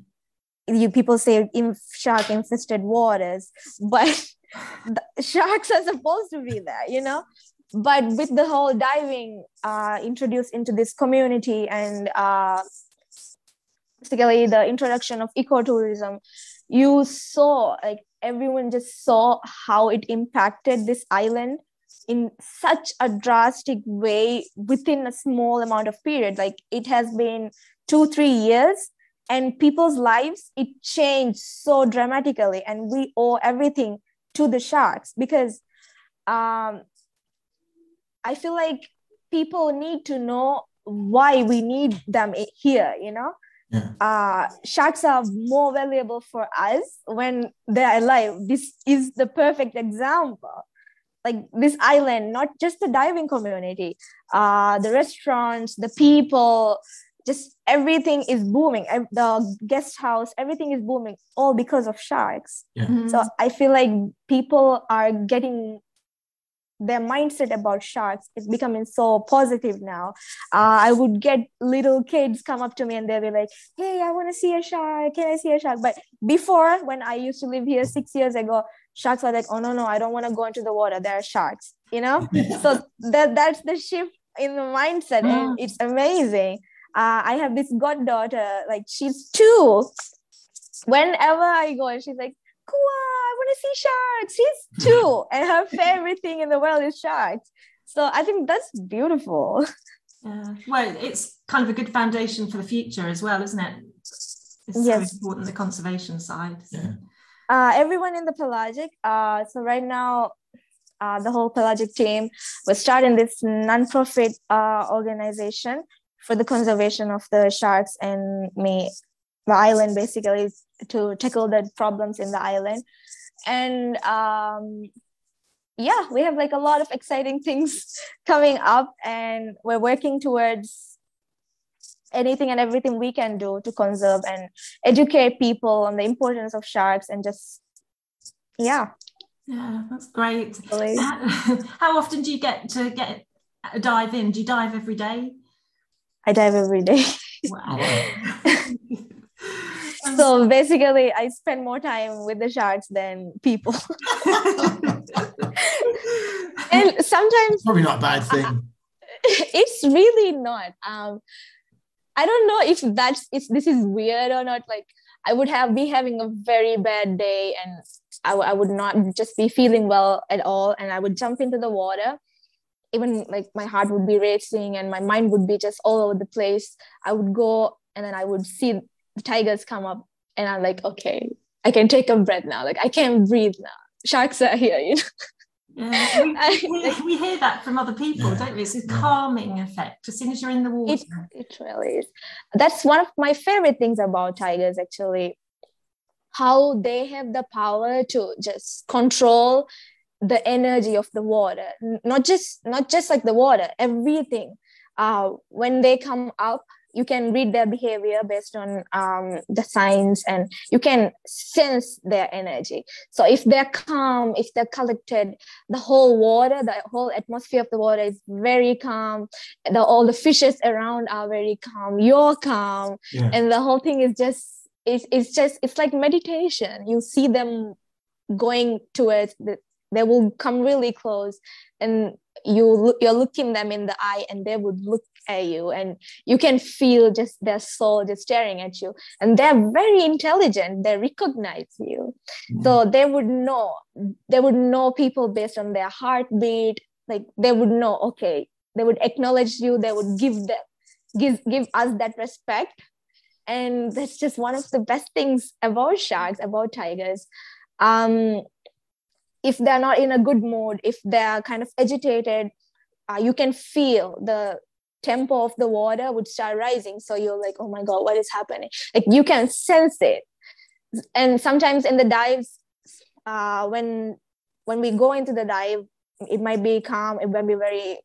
You people say in shark infested waters, but sharks are supposed to be there, you know? But with the whole diving uh, introduced into this community and uh, basically the introduction of ecotourism, you saw like everyone just saw how it impacted this island in such a drastic way within a small amount of period like it has been two three years and people's lives it changed so dramatically and we owe everything to the sharks because um, i feel like people need to know why we need them here you know? Yeah. uh, sharks are more valuable for us when they're alive. This is the perfect example. Like this island not just the diving community uh the restaurants the people just everything is booming the guest house everything is booming all because of sharks yeah. mm-hmm. so i feel like people are getting their mindset about sharks is becoming so positive now uh, i would get little kids come up to me and they'll be like hey i want to see a shark can i see a shark but before when i used to live here six years ago sharks were like, oh no, no, I don't want to go into the water. There are sharks, you know? so that that's the shift in the mindset. And it's amazing. Uh, I have this goddaughter, like she's two. Whenever I go, and she's like, Kua, I want to see sharks. She's two, and her favorite thing in the world is sharks. So I think that's beautiful. Yeah. Well, it's kind of a good foundation for the future as well, isn't it? It's yes. so important the conservation side. Yeah uh, everyone in the pelagic uh, so right now uh, the whole pelagic team was starting this non-profit uh, organization for the conservation of the sharks and me the island basically to tackle the problems in the island. And um, yeah we have like a lot of exciting things coming up and we're working towards anything and everything we can do to conserve and educate people on the importance of sharks and just yeah. Yeah that's great. How often do you get to get dive in? Do you dive every day i dive every day. Wow. So basically i spend more time with the sharks than people. And sometimes probably not a bad thing. it's really not. Um I don't know if that's if this is weird or not. Like I would have be having a very bad day and I, I would not just be feeling well at all. And I would jump into the water even like my heart would be racing and my mind would be just all over the place I would go and then I would see the tigers come up and I'm like okay I can take a breath now like I can breathe now sharks are here you know yeah, we, we, we, hear that from other people, yeah. don't we? It's a calming effect as soon as you're in the water. It, it really is. That's one of my favorite things about tigers, actually. How they have the power to just control the energy of the water, not just not just like the water, everything. Uh, when they come up, you can read their behavior based on um, the signs and you can sense their energy. So if they're calm if they're collected the whole water the whole atmosphere of the water is very calm. The, all the fishes around are very calm. You're calm. Yeah. and the whole thing is just it's, it's just it's like meditation. You see them going towards the, they will come really close and you you're looking them in the eye and they would look at you and you can feel just their soul just staring at you. And they're very intelligent. They recognize you. Mm-hmm. so they would know they would know people based on their heartbeat. Like they would know okay they would acknowledge you. They would give them give give us that respect. And that's just one of the best things about sharks about tigers. Um if they're not in a good mood if they're kind of agitated uh, you can feel the tempo of the water would start rising. So you're like oh my god what is happening? Like you can sense it. And sometimes in the dives uh, when when we go into the dive it might be calm it might be very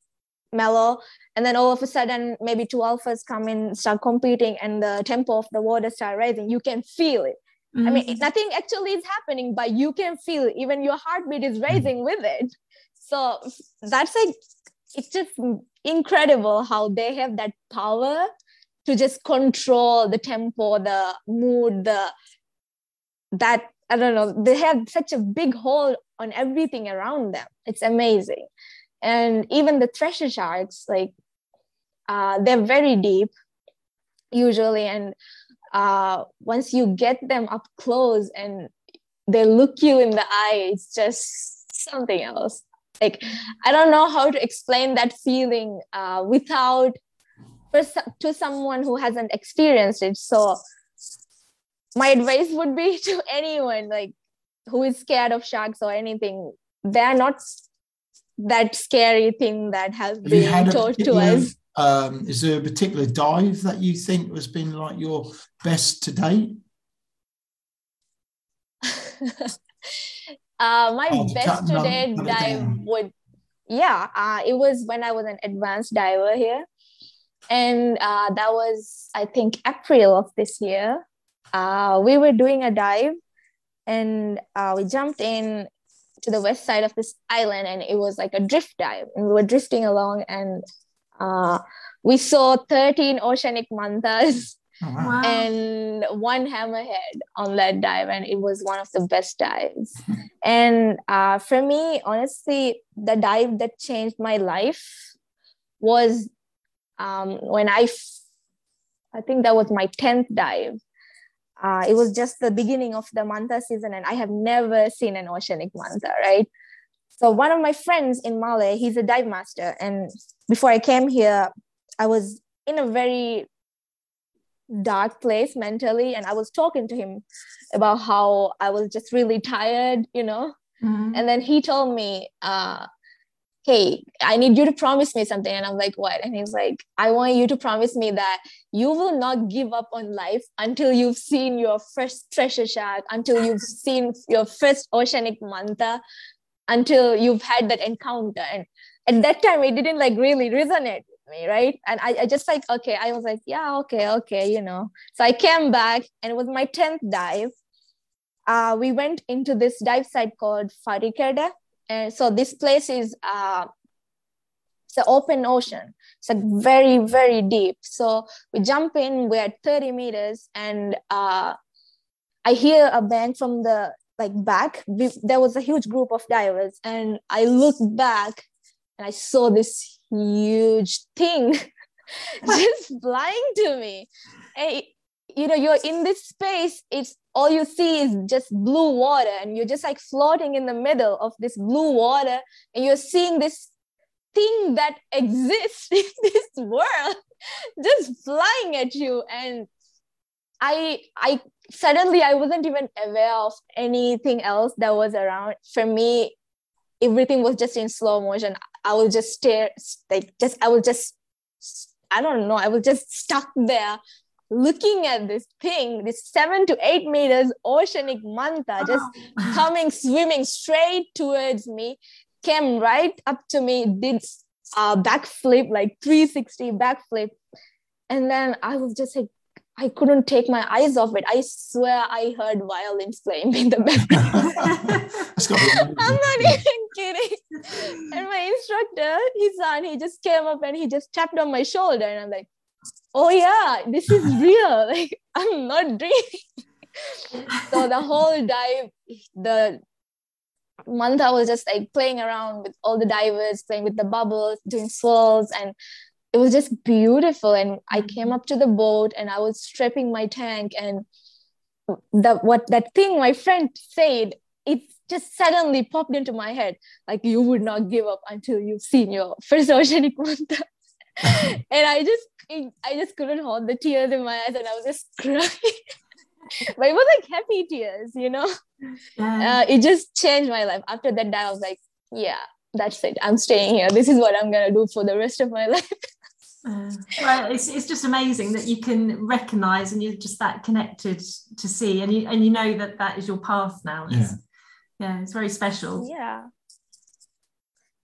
mellow. And then all of a sudden maybe two alphas come in start competing and the tempo of the water start rising. You can feel it mm-hmm. i mean mm-hmm. nothing actually is happening but you can feel even your heartbeat is rising with it so that's like it's just incredible how they have that power to just control the tempo the mood the that i don't know they have such a big hold on everything around them it's amazing and even the thresher sharks like uh, they're very deep usually and uh, once you get them up close and they look you in the eye it's just something else. Like i don't know how to explain that feeling uh, without to someone who hasn't experienced it. So my advice would be to anyone like who is scared of sharks or anything they're not that scary thing that has been taught to us um, is there a particular dive that you think has been like your best to date? uh, my oh, best to date dive would, yeah, uh, it was when I was an advanced diver here. And uh, that was, I think, April of this year. Uh, we were doing a dive and uh, we jumped in to the west side of this island and it was like a drift dive and we were drifting along and uh, we saw 13 oceanic mantas oh, wow. and one hammerhead on that dive, and it was one of the best dives. and uh, for me, honestly, the dive that changed my life was um, when I, f- I think that was my 10th dive. Uh, it was just the beginning of the manta season, and I have never seen an oceanic manta, right? So one of my friends in Male, he's a dive master, and before I came here, I was in a very dark place mentally, and I was talking to him about how I was just really tired, you know. Mm-hmm. And then he told me, uh, "Hey, I need you to promise me something." And I'm like, "What?" And he's like, "I want you to promise me that you will not give up on life until you've seen your first thresher shark, until you've seen your first oceanic manta, until you've had that encounter and at that time it didn't like really resonate with me right and I, I just like okay i was like yeah okay okay you know so i came back and it was my 10th dive uh, we went into this dive site called Farikede. And so this place is uh, it's an open ocean. It's like very, very deep. So we jump in, we're at 30 meters, and uh, I hear a bang from the like back there was a huge group of divers and i looked back and i saw this huge thing just flying to me. And you know you're in this space it's all you see is just blue water and you're just like floating in the middle of this blue water and you're seeing this thing that exists in this world just flying at you and i i suddenly I wasn't even aware of anything else that was around. For me, everything was just in slow motion. I was just stare, like just I was just I don't know. I was just stuck there looking at this thing, this seven to eight meters oceanic manta oh. just coming swimming straight towards me, came right up to me, did a backflip, like 360 backflip. and then I was just like, I couldn't take my eyes off it. I swear I heard violins playing in the background. I'm not even kidding. And my instructor, Hisan, he just came up and he just tapped on my shoulder, and I'm like, oh yeah, this is real. Like I'm not dreaming. so the whole dive, the month I was just like playing around with all the divers, playing with the bubbles, doing swirls, and it was just beautiful. And I mm-hmm. came up to the boat and I was stripping my tank, and the what that thing my friend said, it just suddenly popped into my head, like you would not give up until you've seen your first oceanic manta. and I just I just couldn't hold the tears in my eyes, and I was just crying. but it was like happy tears, you know. Yeah. Uh, it just changed my life. After that day, I was like, yeah, that's it. I'm staying here. This is what I'm gonna do for the rest of my life. Uh, well, it's, it's just amazing that you can recognize and you're just that connected to see, and you and you know that that is your path now. It's, yeah. yeah, it's very special. Yeah.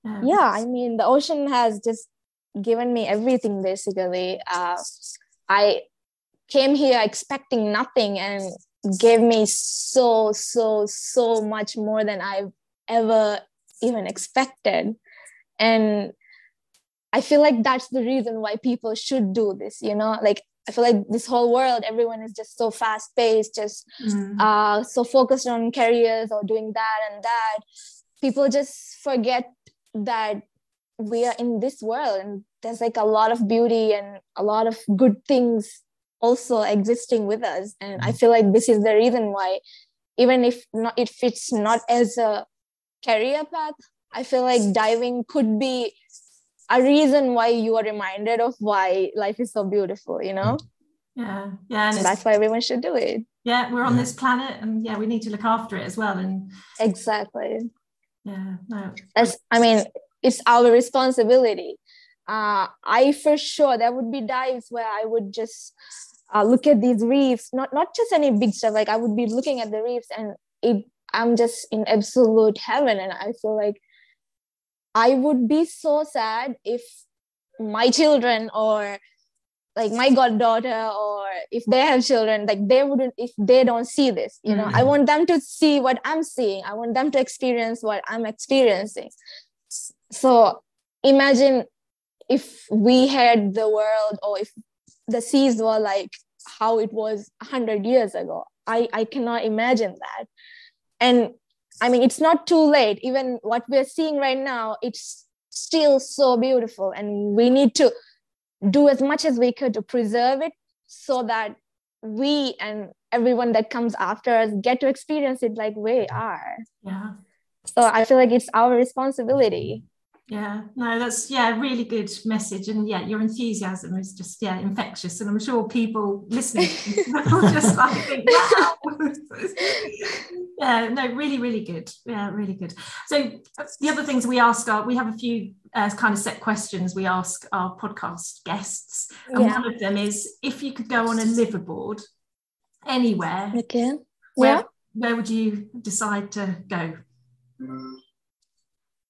yeah. Yeah, I mean, the ocean has just given me everything basically. Uh, I came here expecting nothing and gave me so, so, so much more than I've ever even expected. And I feel like that's the reason why people should do this, you know, like I feel like this whole world, everyone is just so fast paced, just mm. uh, so focused on careers or doing that and that. People just forget that we are in this world and there's like a lot of beauty and a lot of good things also existing with us and i mm-hmm. feel like this is the reason why even if not if it's not as a career path i feel like diving could be a reason why you are reminded of why life is so beautiful you know? Yeah yeah and that's why everyone should do it. Yeah we're on this planet and yeah we need to look after it as well and exactly. Yeah no. That's i mean it's our responsibility. Uh, i for sure there would be dives where i would just uh, look at these reefs not not just any big stuff like i would be looking at the reefs and it i'm just in absolute heaven and i feel like i would be so sad if my children or like my goddaughter or if they have children like they wouldn't if they don't see this you know? Mm-hmm. i want them to see what i'm seeing. I want them to experience what i'm experiencing. So imagine if we had the world or if the seas were like how it was 100 years ago. I i cannot imagine that. And i mean it's not too late. Even what we're seeing right now it's still so beautiful. And we need to do as much as we could to preserve it so that we and everyone that comes after us get to experience it like we are. Yeah so i feel like it's our responsibility yeah no that's yeah really good message and yeah your enthusiasm is just yeah infectious and i'm sure people listening will just like think wow. Yeah no really really good. Yeah really good. So the other things we ask are we have a few uh, kind of set questions we ask our podcast guests and yeah. one of them is if you could go on a liveaboard anywhere okay. where, yeah where would you decide to go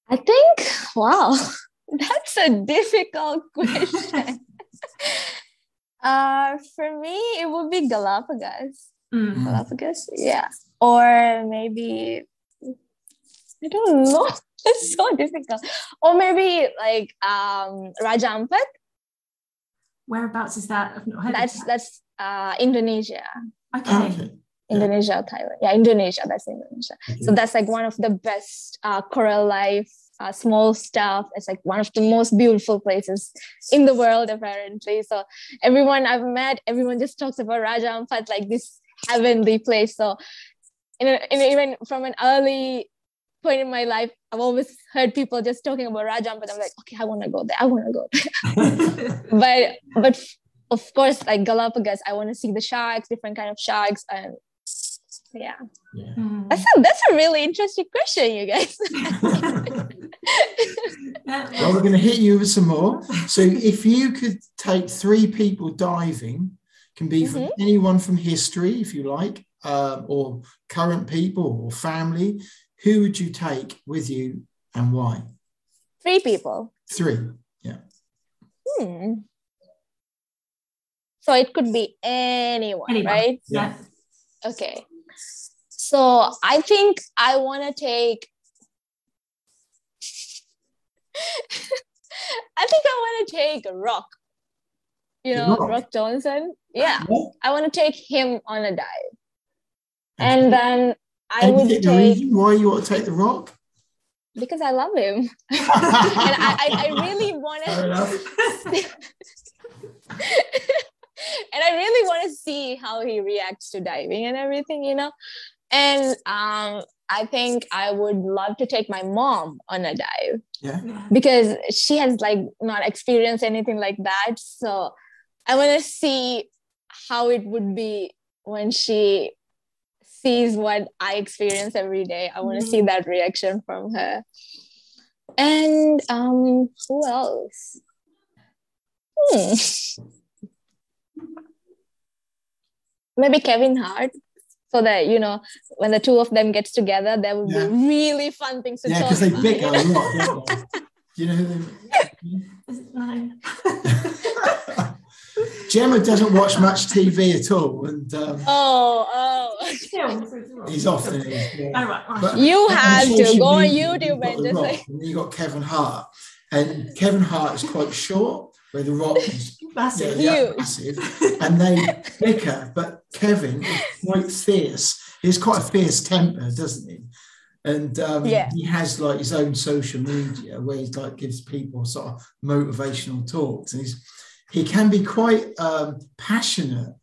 I think, wow, that's a difficult question. uh, for me, it would be Galapagos. Mm. Galapagos, yeah. Or maybe, I don't know. It's so difficult. Or maybe like um, Raja Ampat. Whereabouts is that? that's that. that's uh, Indonesia. Okay. okay. Indonesia, Thailand. Yeah, Indonesia. That's Indonesia. Okay. So that's like one of the best uh, coral life, uh, small stuff. It's like one of the most beautiful places in the world, apparently. So everyone I've met, everyone just talks about Raja Ampat like this heavenly place. So in, a, in a, even from an early point in my life, I've always heard people just talking about Raja Ampat. I'm like, okay, I want to go there. I want to go there. but but of course, like Galapagos, I want to see the sharks, different kind of sharks, and yeah. yeah. Mm. That's a that's a really interesting question, you guys. well, we're going to hit you with some more. So, if you could take three people diving, can be from mm-hmm. anyone from history, if you like, uh, or current people or family, who would you take with you and why? Three people. Three, yeah. Hmm. So it could be anyone, Anyone. right? Yeah. Okay. So I think I want to take. I think I want to take Rock. You know, Rock? Rock Johnson. Yeah? I want to take him on a dive, and then I Any would take reason why you want to take the rock? because I love him, and I, I, I really want to, and I really want to see how he reacts to diving and everything, you know. And um, I think I would love to take my mom on a dive Yeah. because she has like not experienced anything like that. So I want to see how it would be when she sees what I experience every day. I want to see that reaction from her. And um, who else? Hmm. Maybe Kevin Hart. So that you know, when the two of them gets together, there will Yeah. be really fun things to Yeah, talk because they about. bicker a lot, don't they? Do you know who No. they Gemma doesn't watch much TV at all, and um, Oh, oh. he's off. Isn't he? Yeah. right, right. But- You on have to go on YouTube you've got and just Rock, like, and you got Kevin Hart, and Kevin Hart is quite short, where the Rock is Massive. yeah, yeah, Huge. massive, and they bicker. But Kevin is quite fierce. He has quite a fierce temper, doesn't he? And um, Yeah. he has like his own social media where he like gives people sort of motivational talks, and he's he can be quite um, passionate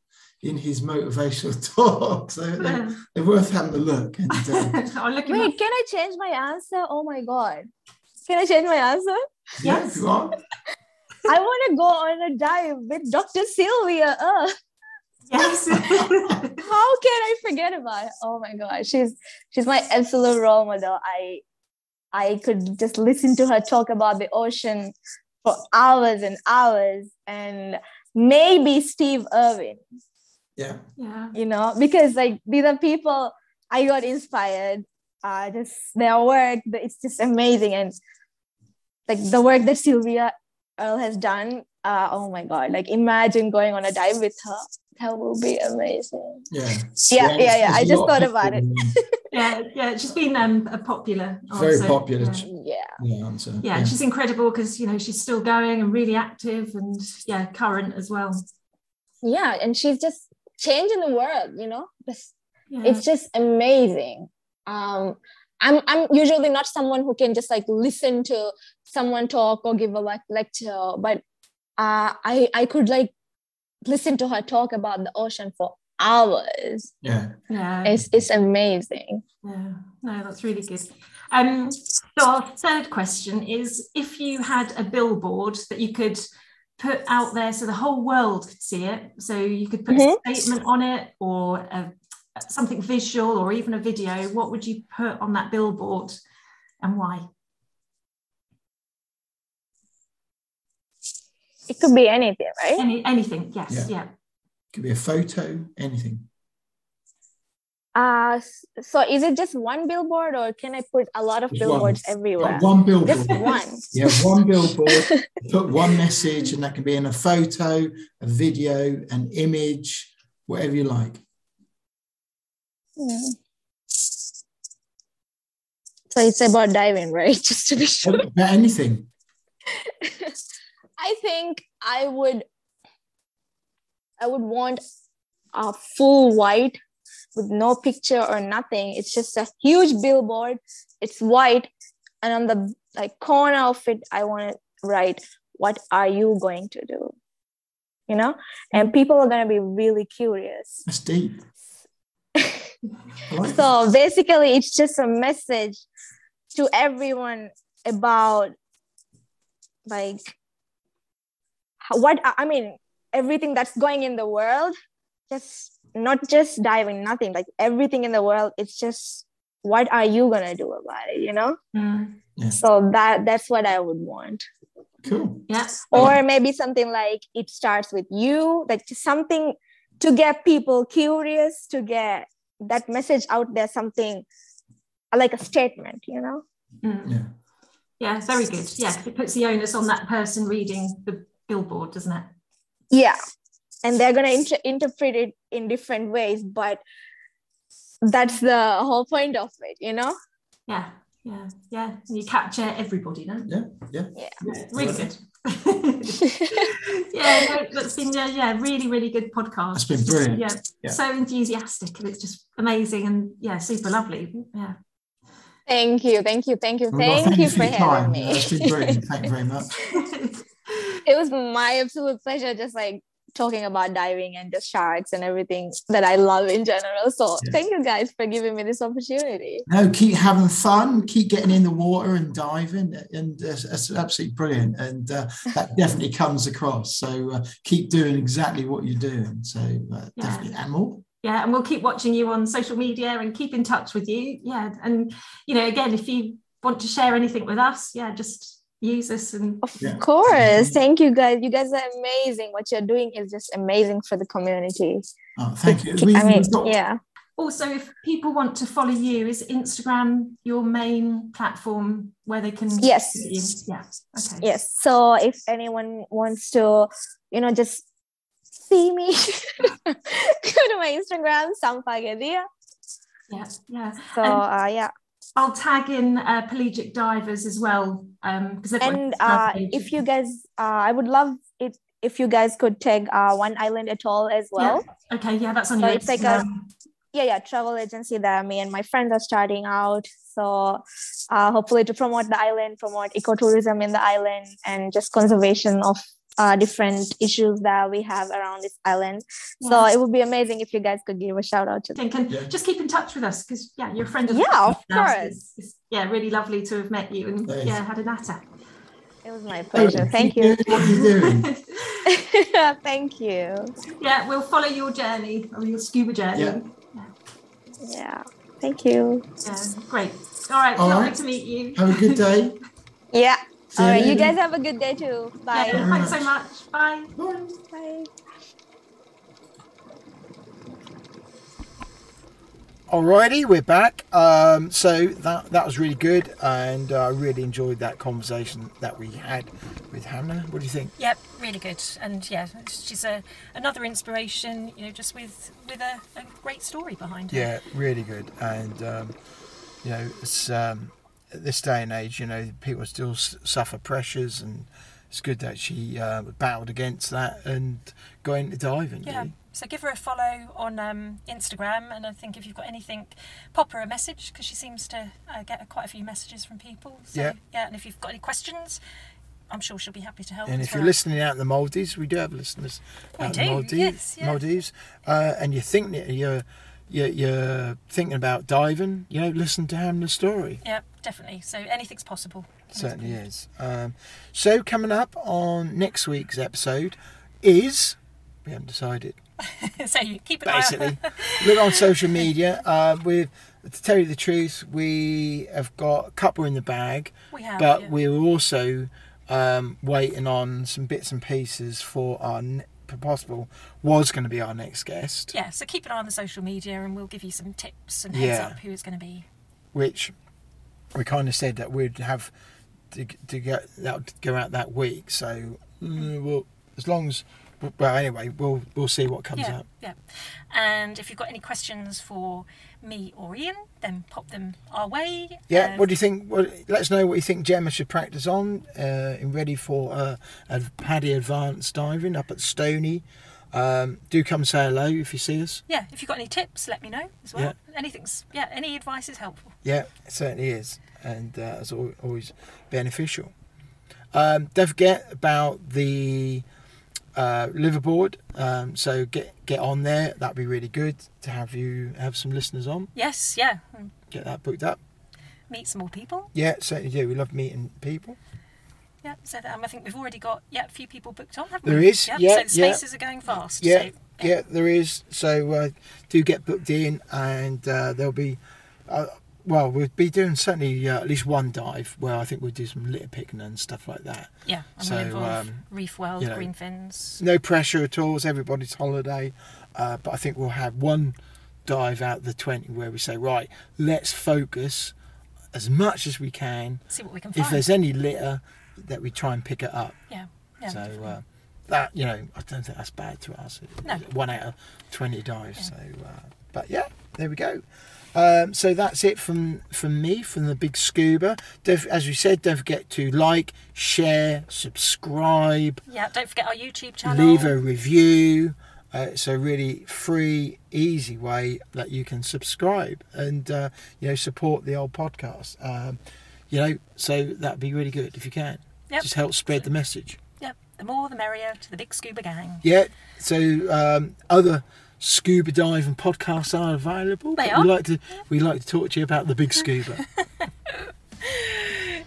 in his motivational talks. So they're, they're worth having a look. And, um, I'll look him up. wait, can I change my answer? Oh my God. Can I change my answer? yeah, Yes. if you want. I want to go on a dive with Dr. Sylvia. Uh, Yes. how can I forget about it? Oh my God. She's she's my absolute role model. I I could just listen to her talk about the ocean for hours and hours and maybe Steve Irwin. Yeah. yeah. you know because like these are people i got inspired uh just their work the- it's just amazing and like the work that Sylvia Earle has done uh oh my god like imagine going on a dive with her that will be amazing Yeah. yeah yeah yeah, i just thought about it Yeah, yeah, she's been um, a popular. Very popular. Yeah. yeah Yeah, answer. Yeah, and she's incredible because you know she's still going and really active and yeah, current as well. yeah and she's just changing the world you know Just- Yeah. it's just amazing um i'm i'm usually not someone who can just like listen to someone talk or give a like lecture but uh i i could like listen to her talk about the ocean for hours Yeah. yeah. it's it's amazing Yeah, no, that's really good. Um, so our third question is: if you had a billboard that you could put out there so the whole world could see it, so you could put Mhm. a statement on it or a, something visual or even a video, what would you put on that billboard and why? It could be anything right Any anything? Yes, Yeah. yeah. Could be a photo, anything. uh so is it just one billboard or can i put a lot of Just billboards one. everywhere Got one billboard. just one Yeah, one billboard. put one message, and that can be in a photo, a video, an image, whatever you like. Hmm. so it's about diving right just to be sure About anything. I think I would I would want a full white with no picture or nothing. It's just a huge billboard. It's white and on the like corner of it I want to write what are you going to do? You know? And people are going to be really curious. That's deep. Like. So basically it's just a message to everyone about like what I mean everything that's going in the world just not just diving nothing like everything in the world it's just what are you going to do about it you know Mm, so that that's what i would want Cool. yeah. or maybe something like it starts with you like something to get people curious to get that message out there something like a statement you know Mm. Yeah. Yeah, very good. Yeah, it puts the onus on that person reading the billboard, doesn't it? yeah and they're going to inter- interpret it in different ways but that's the whole point of it you know yeah yeah yeah and you capture everybody no Yeah, yeah. Yeah. yeah, really good yeah no, that's been yeah, yeah really really good podcast That's been brilliant. yeah, Yeah. so enthusiastic and it's just amazing and yeah super lovely yeah thank you thank you thank you Well, thank you for your having time. me That's been brilliant. Thank you very much. It was my absolute pleasure just like talking about diving and just sharks and everything that I love in general. So Yeah. thank you guys for giving me this opportunity. No, keep having fun, keep getting in the water and diving, and uh, that's absolutely brilliant. And uh, that definitely comes across. So uh, keep doing exactly what you're doing. So uh, Yeah. definitely, and more. yeah and we'll keep watching you on social media and keep in touch with you yeah and you know again if you want to share anything with us yeah just use us and Of Yeah. course. Thank you guys. You guys are amazing. What you're doing is just amazing for the community. Oh, thank you. I mean, we've yeah. also if people want to follow you is instagram your main platform where they can Yes. you? yeah okay Yes. So if anyone wants to, you know, just see me, go to my Instagram, Sanfagedhiya. yeah yeah So uh, yeah. I'll tag in uh, pelagic divers as well um because and uh, if you guys uh, i would love it if you guys could tag uh, One Island Atoll as well. Okay yeah that's on So your it's like a- yeah yeah travel agency that me and my friends are starting out. So uh, hopefully to promote the island promote ecotourism in the island and just conservation of uh, different issues that we have around this island. So it would be amazing if you guys could give a shout out to them think and Yeah. just keep in touch with us because yeah you're a friend of Yeah, of now, so course. it's- it's, yeah really lovely to have met you and Thanks. yeah had a natter it was my pleasure. thank you. What you're doing. thank you. Yeah we'll follow your journey or your scuba journey. Yeah. yeah. Thank you. Yeah, great. All right All lovely right. to meet you. Have a good day. yeah. See all right you later. guys have a good day too bye yeah, thanks so much bye Bye. bye Alrighty, we're back. Um, so that that was really good, and uh, I really enjoyed that conversation that we had with Hamna. What do you think? Yep, really good. And yeah, she's a, another inspiration, you know, just with with a, a great story behind her. Yeah, really good. And um, you know, it's um, at this day and age, you know, people still s- suffer pressures, and it's good that she uh, battled against that and got into diving. Yeah. really. So give her a follow on um, Instagram, and I think if you've got anything, pop her a message because she seems to uh, get quite a few messages from people. So, Yeah. Yeah, and if you've got any questions, I'm sure she'll be happy to help. And as if you're well. listening out in the Maldives, we do have listeners We out in the do, Maldives. yes, yeah. Maldives, uh, and you think that you're, you're you're thinking about diving, you know, listen to Hamna's story. Yeah, definitely. So anything's possible. certainly is. Um, so coming up on next week's episode is we haven't decided. so you keep an eye Basically, look on social media. Uh, with to tell you the truth, we have got a couple in the bag. We have. but yeah. we're also um, waiting on some bits and pieces for our possible was going to be our next guest, yeah, so keep an eye on the social media, and we'll give you some tips and heads Yeah. up who it's going to be. which we kind of said that we'd have to, to get that go out that week. So mm, well, as long as well, anyway, we'll we'll see what comes yeah, out. yeah. And if you've got any questions for me or Ian, then pop them our way. Yeah, Uh, what do you think? Well, let us know what you think Gemma should practice on uh, and ready for uh, ad- PADI Advanced Diving up at Stoney. Um, do come say hello if you see us. yeah, if you've got any tips, let me know as well. Yeah. Anything's yeah, any advice is helpful. Yeah, it certainly is, and uh, it's always beneficial. Um, don't forget about the uh, liveaboard. Um, so get get on there. That'd be really good to have you have some listeners on. Yes, yeah. Get that booked up. Meet some more people. Yeah, certainly do. We love meeting people. Yeah, so um, I think we've already got yeah a few people booked on, haven't There we? is, Yep, yeah, So the yeah. spaces are going fast. Yeah, so, yeah, there is. So uh, do get booked in, and uh, there'll be. Uh, well, we'd be doing certainly uh, at least one dive where I think we'll do some litter picking and stuff like that. yeah. And So, we'll involve um, Reef World, you know, Green Fins. no pressure at all. It's everybody's holiday, uh, but I think we'll have one dive out of the twenty where we say, right, let's focus as much as we can. See what we can If there's any litter, that we try and pick it up. yeah, yeah. so uh, that you know, I don't think that's bad to us. No. One out of twenty dives. So, uh, but yeah, there we go. Um, so that's it from from me from the big scuba. Don't, as we said, don't forget to like, share, subscribe, Yeah, don't forget our YouTube channel. leave a review. Uh, it's a really free, easy way that you can subscribe and uh, you know support the old podcast. Um, you know, so that'd be really good if you can. Yep. Just help spread the message. Yep, the more the merrier to the big scuba gang. Yeah. So um, other scuba diving podcasts are available. They are. We like to we like to talk to you about the big scuba.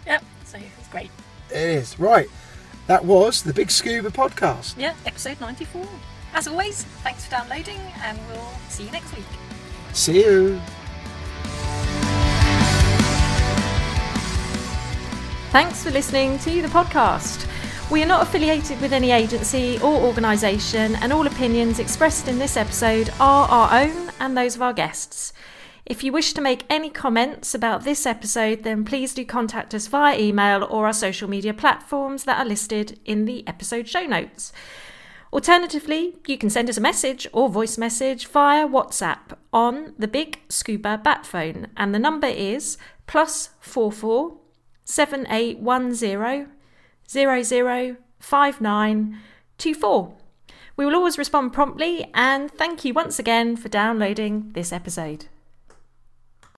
Yep, so it's great. it is right. That was the Big Scuba podcast. Yeah, episode 94. As always, thanks for downloading, and we'll see you next week. See you. Thanks for listening to the podcast. We are not affiliated with any agency or organisation, and all opinions expressed in this episode are our own and those of our guests. If you wish to make any comments about this episode, then please do contact us via email or our social media platforms that are listed in the episode show notes. Alternatively, you can send us a message or voice message via WhatsApp on the Big Scuba Bat phone, and the number is plus four four seven eight one zero zero zero five nine two four. We will always respond promptly, and thank you once again for downloading this episode.